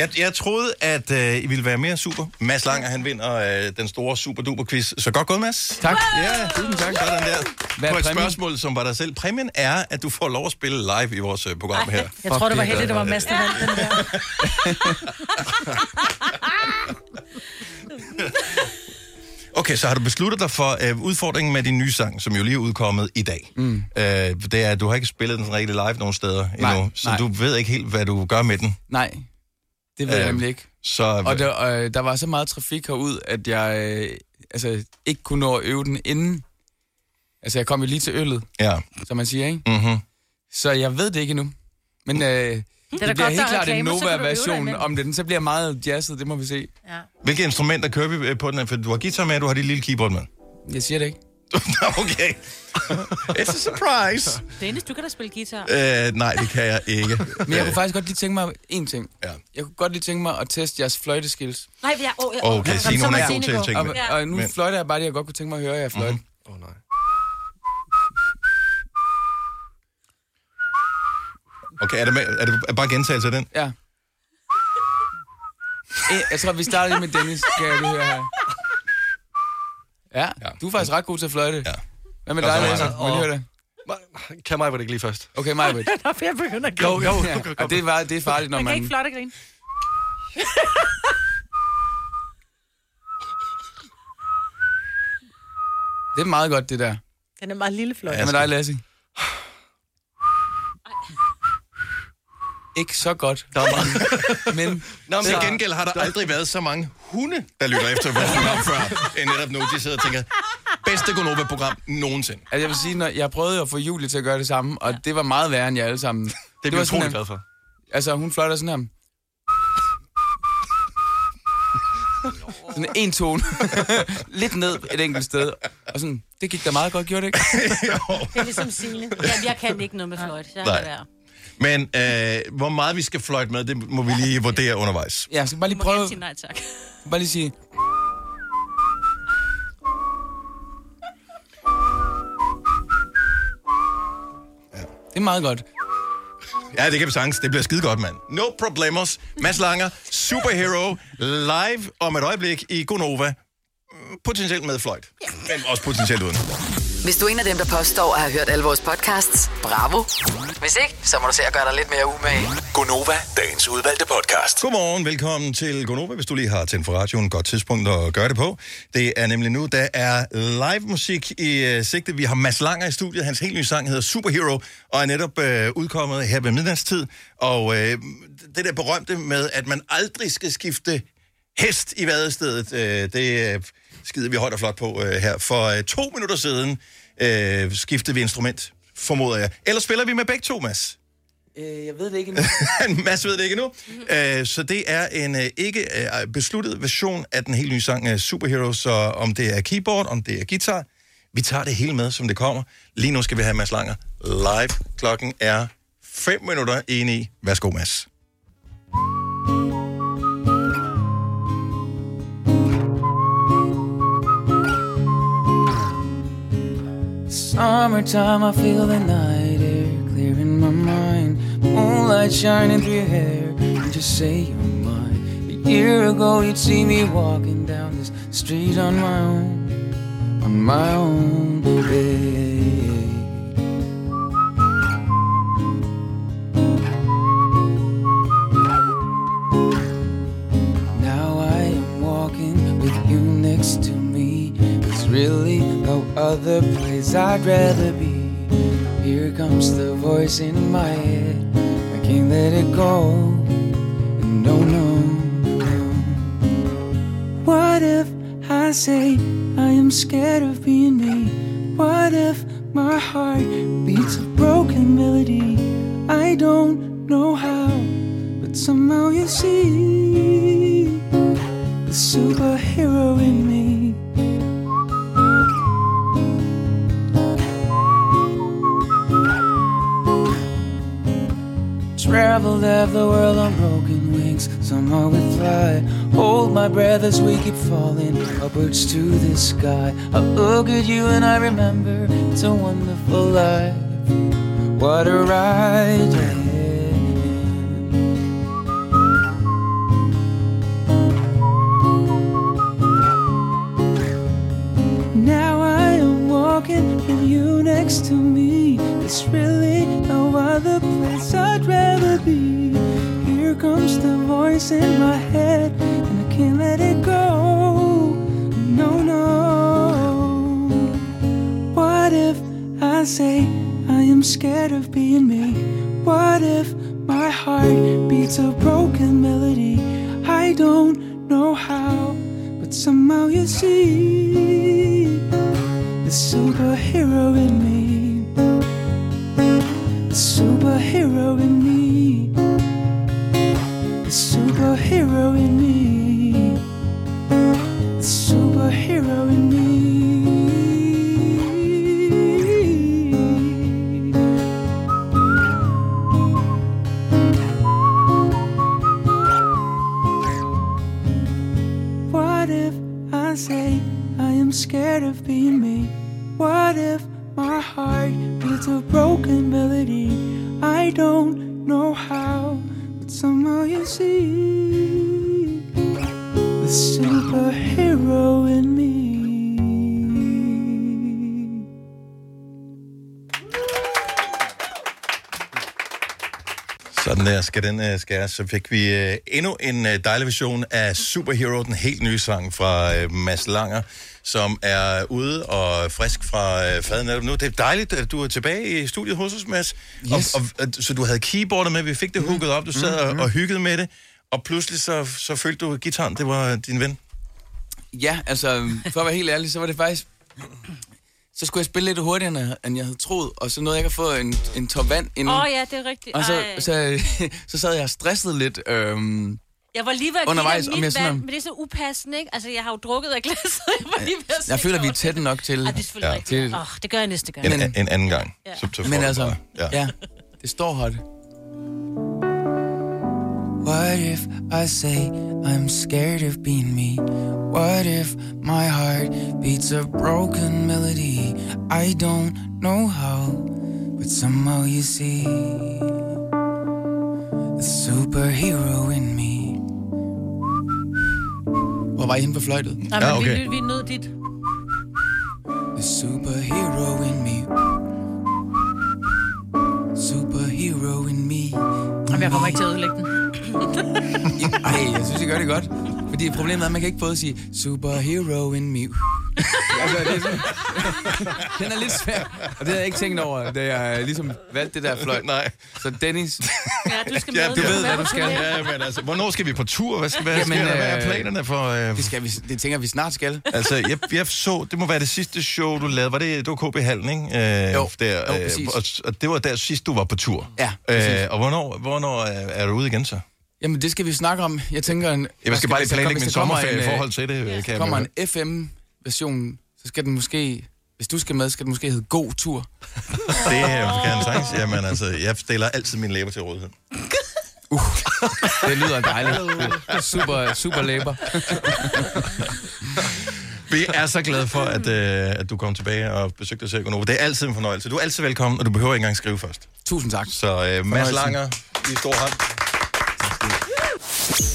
Jeg, jeg troede, at øh, I ville være mere super. Mads Langer, han vinder øh, den store super-duper-quiz. Så godt gået, Mads. Tak. Ja, tusind tak. Sådan der. Hvad er På et præmien? spørgsmål, som var dig selv. Præmien er, at du får lov at spille live i vores øh, program her. Jeg tror, det var det heldigt, det var Mads, der vandt den der. Okay, så har du besluttet dig for øh, udfordringen med din nye sang, som jo lige er udkommet i dag. Mm. Øh, det er, at du har ikke spillet den sådan rigtig live nogen steder Nej, endnu, så nej. du ved ikke helt, hvad du gør med den. Nej, det ved jeg Øh, nemlig ikke. Så Og der, øh, der var så meget trafik herud, at jeg øh, altså, ikke kunne nå at øve den inden. Altså, jeg kom jo lige til øllet, ja. som man siger, ikke? Mm-hmm. Så jeg ved det ikke endnu. Men øh, det, det bliver godt, helt er klart en Nova-version om det. Den så bliver meget jazzet, det må vi se. Ja. Hvilke instrumenter kører vi øh, på den? her? For du har guitar med, og du har dit lille keyboard med. Jeg siger det ikke. okay. It's a surprise. Dennis, du kan da spille guitar. Øh, nej, det kan jeg ikke. Men jeg kunne faktisk godt lige tænke mig en ting. Ja. Jeg kunne godt lige tænke mig at teste jeres fløjteskills. Nej, jeg... Oh, jeg Okay, Signe, hun er god til at tænke Og. Ja. og nu Men- fløjter jeg bare det, jeg godt kunne tænke mig at høre, jeg fløjte. Åh, oh, nej. Okay, er det, med, er det bare gentagelse af den? Ja. Eh, Jeg tror, vi starter lige med Dennis, skal jeg lige høre her. Ja, Ja. du er faktisk ret god til at fløjte. Ja. Hvad med dig. Lasse? Vil du høre det? Kan mig ikke lige først? Okay, mig, Britt. Nå, for jeg begynder at grine. Jo, jo. Ja. Det, var, det er farligt, når Man kan man... ikke flotte grine. Det er meget godt, det der. Den er meget lille fløjte. Hvad med dig, Lasse? Ikke så godt. Der er mange. Men Nå, men til gengæld har der aldrig været så mange hunde, der lytter efter vores program før, end netop nu. De sidder og tænker, bedste Gonova-program nogensinde. altså, jeg vil sige, når jeg prøvede at få Julie til at gøre det samme, og det var meget værre end jer alle sammen. Det, Det var sådan, utrolig glad for. Altså, hun fløjter sådan her. Sådan en tone. Lidt ned et enkelt sted. Og sådan, det gik da meget godt, gjorde det ikke? Det er ligesom Signe. Ja, jeg kan ikke noget med fløjt. Jeg Nej. Men øh, hvor meget vi skal fløjte med, det må vi lige vurdere undervejs. Ja, så bare lige må prøve, sige nej tak. bare lige sige... Det er meget godt. Ja, det kan vi sagtens. Det bliver skide godt, mand. No problemos. Mads Langer, Superhero, live om et øjeblik i Gonova. Potentielt med fløjt, men også potentielt uden. Hvis du er en af dem, der påstår at have hørt alle vores podcasts, bravo. Hvis ikke, så må du se at gøre dig lidt mere umage. Gonova, dagens udvalgte podcast. Godmorgen, velkommen til Gonova, hvis du lige har tændt for radioen. Godt tidspunkt at gøre det på. Det er nemlig nu, der er live musik i uh, sigte. Vi har Mads Langer i studiet. Hans helt nye sang hedder Superhero, og er netop uh, udkommet her ved midnatstid. Og uh, det der berømte med, at man aldrig skal skifte hest i vadestedet, uh, det uh, skider vi højt og flot på uh, her. For uh, to minutter siden uh, skiftede vi instrument, formoder jeg. Eller spiller vi med begge to, Mads? Øh, jeg ved det ikke endnu. Mads ved det ikke endnu. Uh, så det er en ikke besluttet version af den helt nye sang uh, Superhero, så om det er keyboard, om det er guitar, vi tager det hele med, som det kommer. Lige nu skal vi have Mads Langer live. Klokken er 5 minutter ind i. Værsgo, Mads. Summertime, I feel the night air clearing my mind. Moonlight shining through your hair, and just say you're mine. A year ago, you'd see me walking down this street on my own, on my own, babe. Now I am walking with you next to me. There's really other place I'd rather be. Here comes the voice in my head. I can't let it go. And no, no, no. What if I say I am scared of being me? What if my heart beats a broken melody? I don't know how, but somehow you see the superhero in me. Traveled half the world on broken wings. Somehow we fly. Hold my breath as we keep falling upwards to the sky. I look at you and I remember it's a wonderful life. What a ride. The voice in my head, and I can't let it go. No, no. What if I say I am scared of being me? What if my heart beats a broken melody? I don't know how, but somehow you see the superhero in me. Skal den uh, skæres. Så fik vi uh, endnu en uh, dejlig version af Superhero, den helt nye sang fra uh, Mads Langer, som er ude og frisk fra uh, faden netop nu. Det er dejligt, at du er tilbage i studiet hos os, Mads. Yes. Og, og, så du havde keyboardet med, vi fik det hooket op, du sad mm, og, og hyggede med det, og pludselig så, så følte du, at gitaren, det var din ven. Ja, altså, for at være helt ærlig, så var det faktisk... Så skulle jeg spille lidt hurtigere, end jeg havde troet, og så nåede jeg ikke at få en, en top vand inden. Åh oh, ja, det er rigtigt. Og så, Ej. så, så sad jeg og stressede lidt. Øhm, Jeg var lige ved at Undervejs, give dig jeg mit sådan vand, men det er så upassende, ikke? Altså, jeg har jo drukket af glasset, jeg var lige ved at jeg føler, vi er tætte nok til... Ej, det er selvfølgelig Ja. rigtigt. Åh, oh, det gør jeg næste gang. En, en anden gang. Ja. Så, så Men altså, ja. ja, det står hot. What if I say I'm scared of being me? What if my heart beats a broken melody? I don't know how, but somehow you see The superhero in me. Hvor var I henne på fløjtet? Ja, men vi, vi nød dit. The superhero in me. Superhero in me. Jamen, jeg kommer ikke til at ødelægge den. Ej, jeg synes, I gør det godt. Fordi problemet er, at man kan ikke både sige superhero in me. altså, det er sådan, den er lidt svær. Og det havde jeg ikke tænkt over, da jeg ligesom valgte det der fløjt. Nej. Så Dennis, Ja, du skal Ja, med. du ved, hvad du skal. Ja, men altså, hvornår skal vi på tur? Hvad, skal, hvad, Jamen, der? hvad er øh, planerne for... Øh, det, skal vi, det tænker vi snart skal. altså, jeg, jeg så, det må være det sidste show, du lavede. Var det, det var KB Hallen, ikke? Øh, Jo, der, jo, præcis. og, og det var der sidst, du var på tur. Ja, præcis. øh, Og hvornår, hvornår er, er du ude igen så? Jamen, det skal vi snakke om. Jeg tænker... En, Jeg skal bare lige planlægge min sommerferie i en, øh, forhold til det. Kan jeg kommer en FM-version, så skal den måske... Hvis du skal med, skal den måske hedde God Tur. Det er- kan jeg sagtens. Jamen altså, jeg stiller altid mine læber til rådighed. Det lyder dejligt. Super, super læber. Vi er så glade for, at, øh, at du kom tilbage og besøgte os her i. Det er altid en fornøjelse. Du er altid velkommen, og du behøver ikke engang skrive først. Tusind tak. Så øh, Mads. Langer, i stor hånd.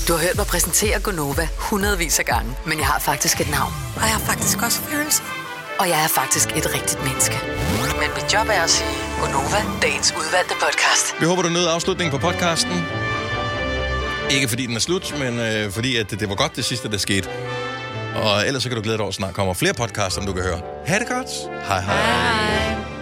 Du har hørt mig præsentere Gonova hundredvis af gange, men jeg har faktisk et navn. Og jeg har faktisk også følelser. Og jeg er faktisk et rigtigt menneske. Men mit job er at sige Gonova, dagens udvalgte podcast. Vi håber, du nød afslutningen på podcasten. Ikke fordi den er slut, men øh, fordi at det, det var godt det sidste, der skete. Og ellers så kan du glæde dig over, at snart kommer flere podcasts, som du kan høre. Ha' det godt. Hej hej. hej.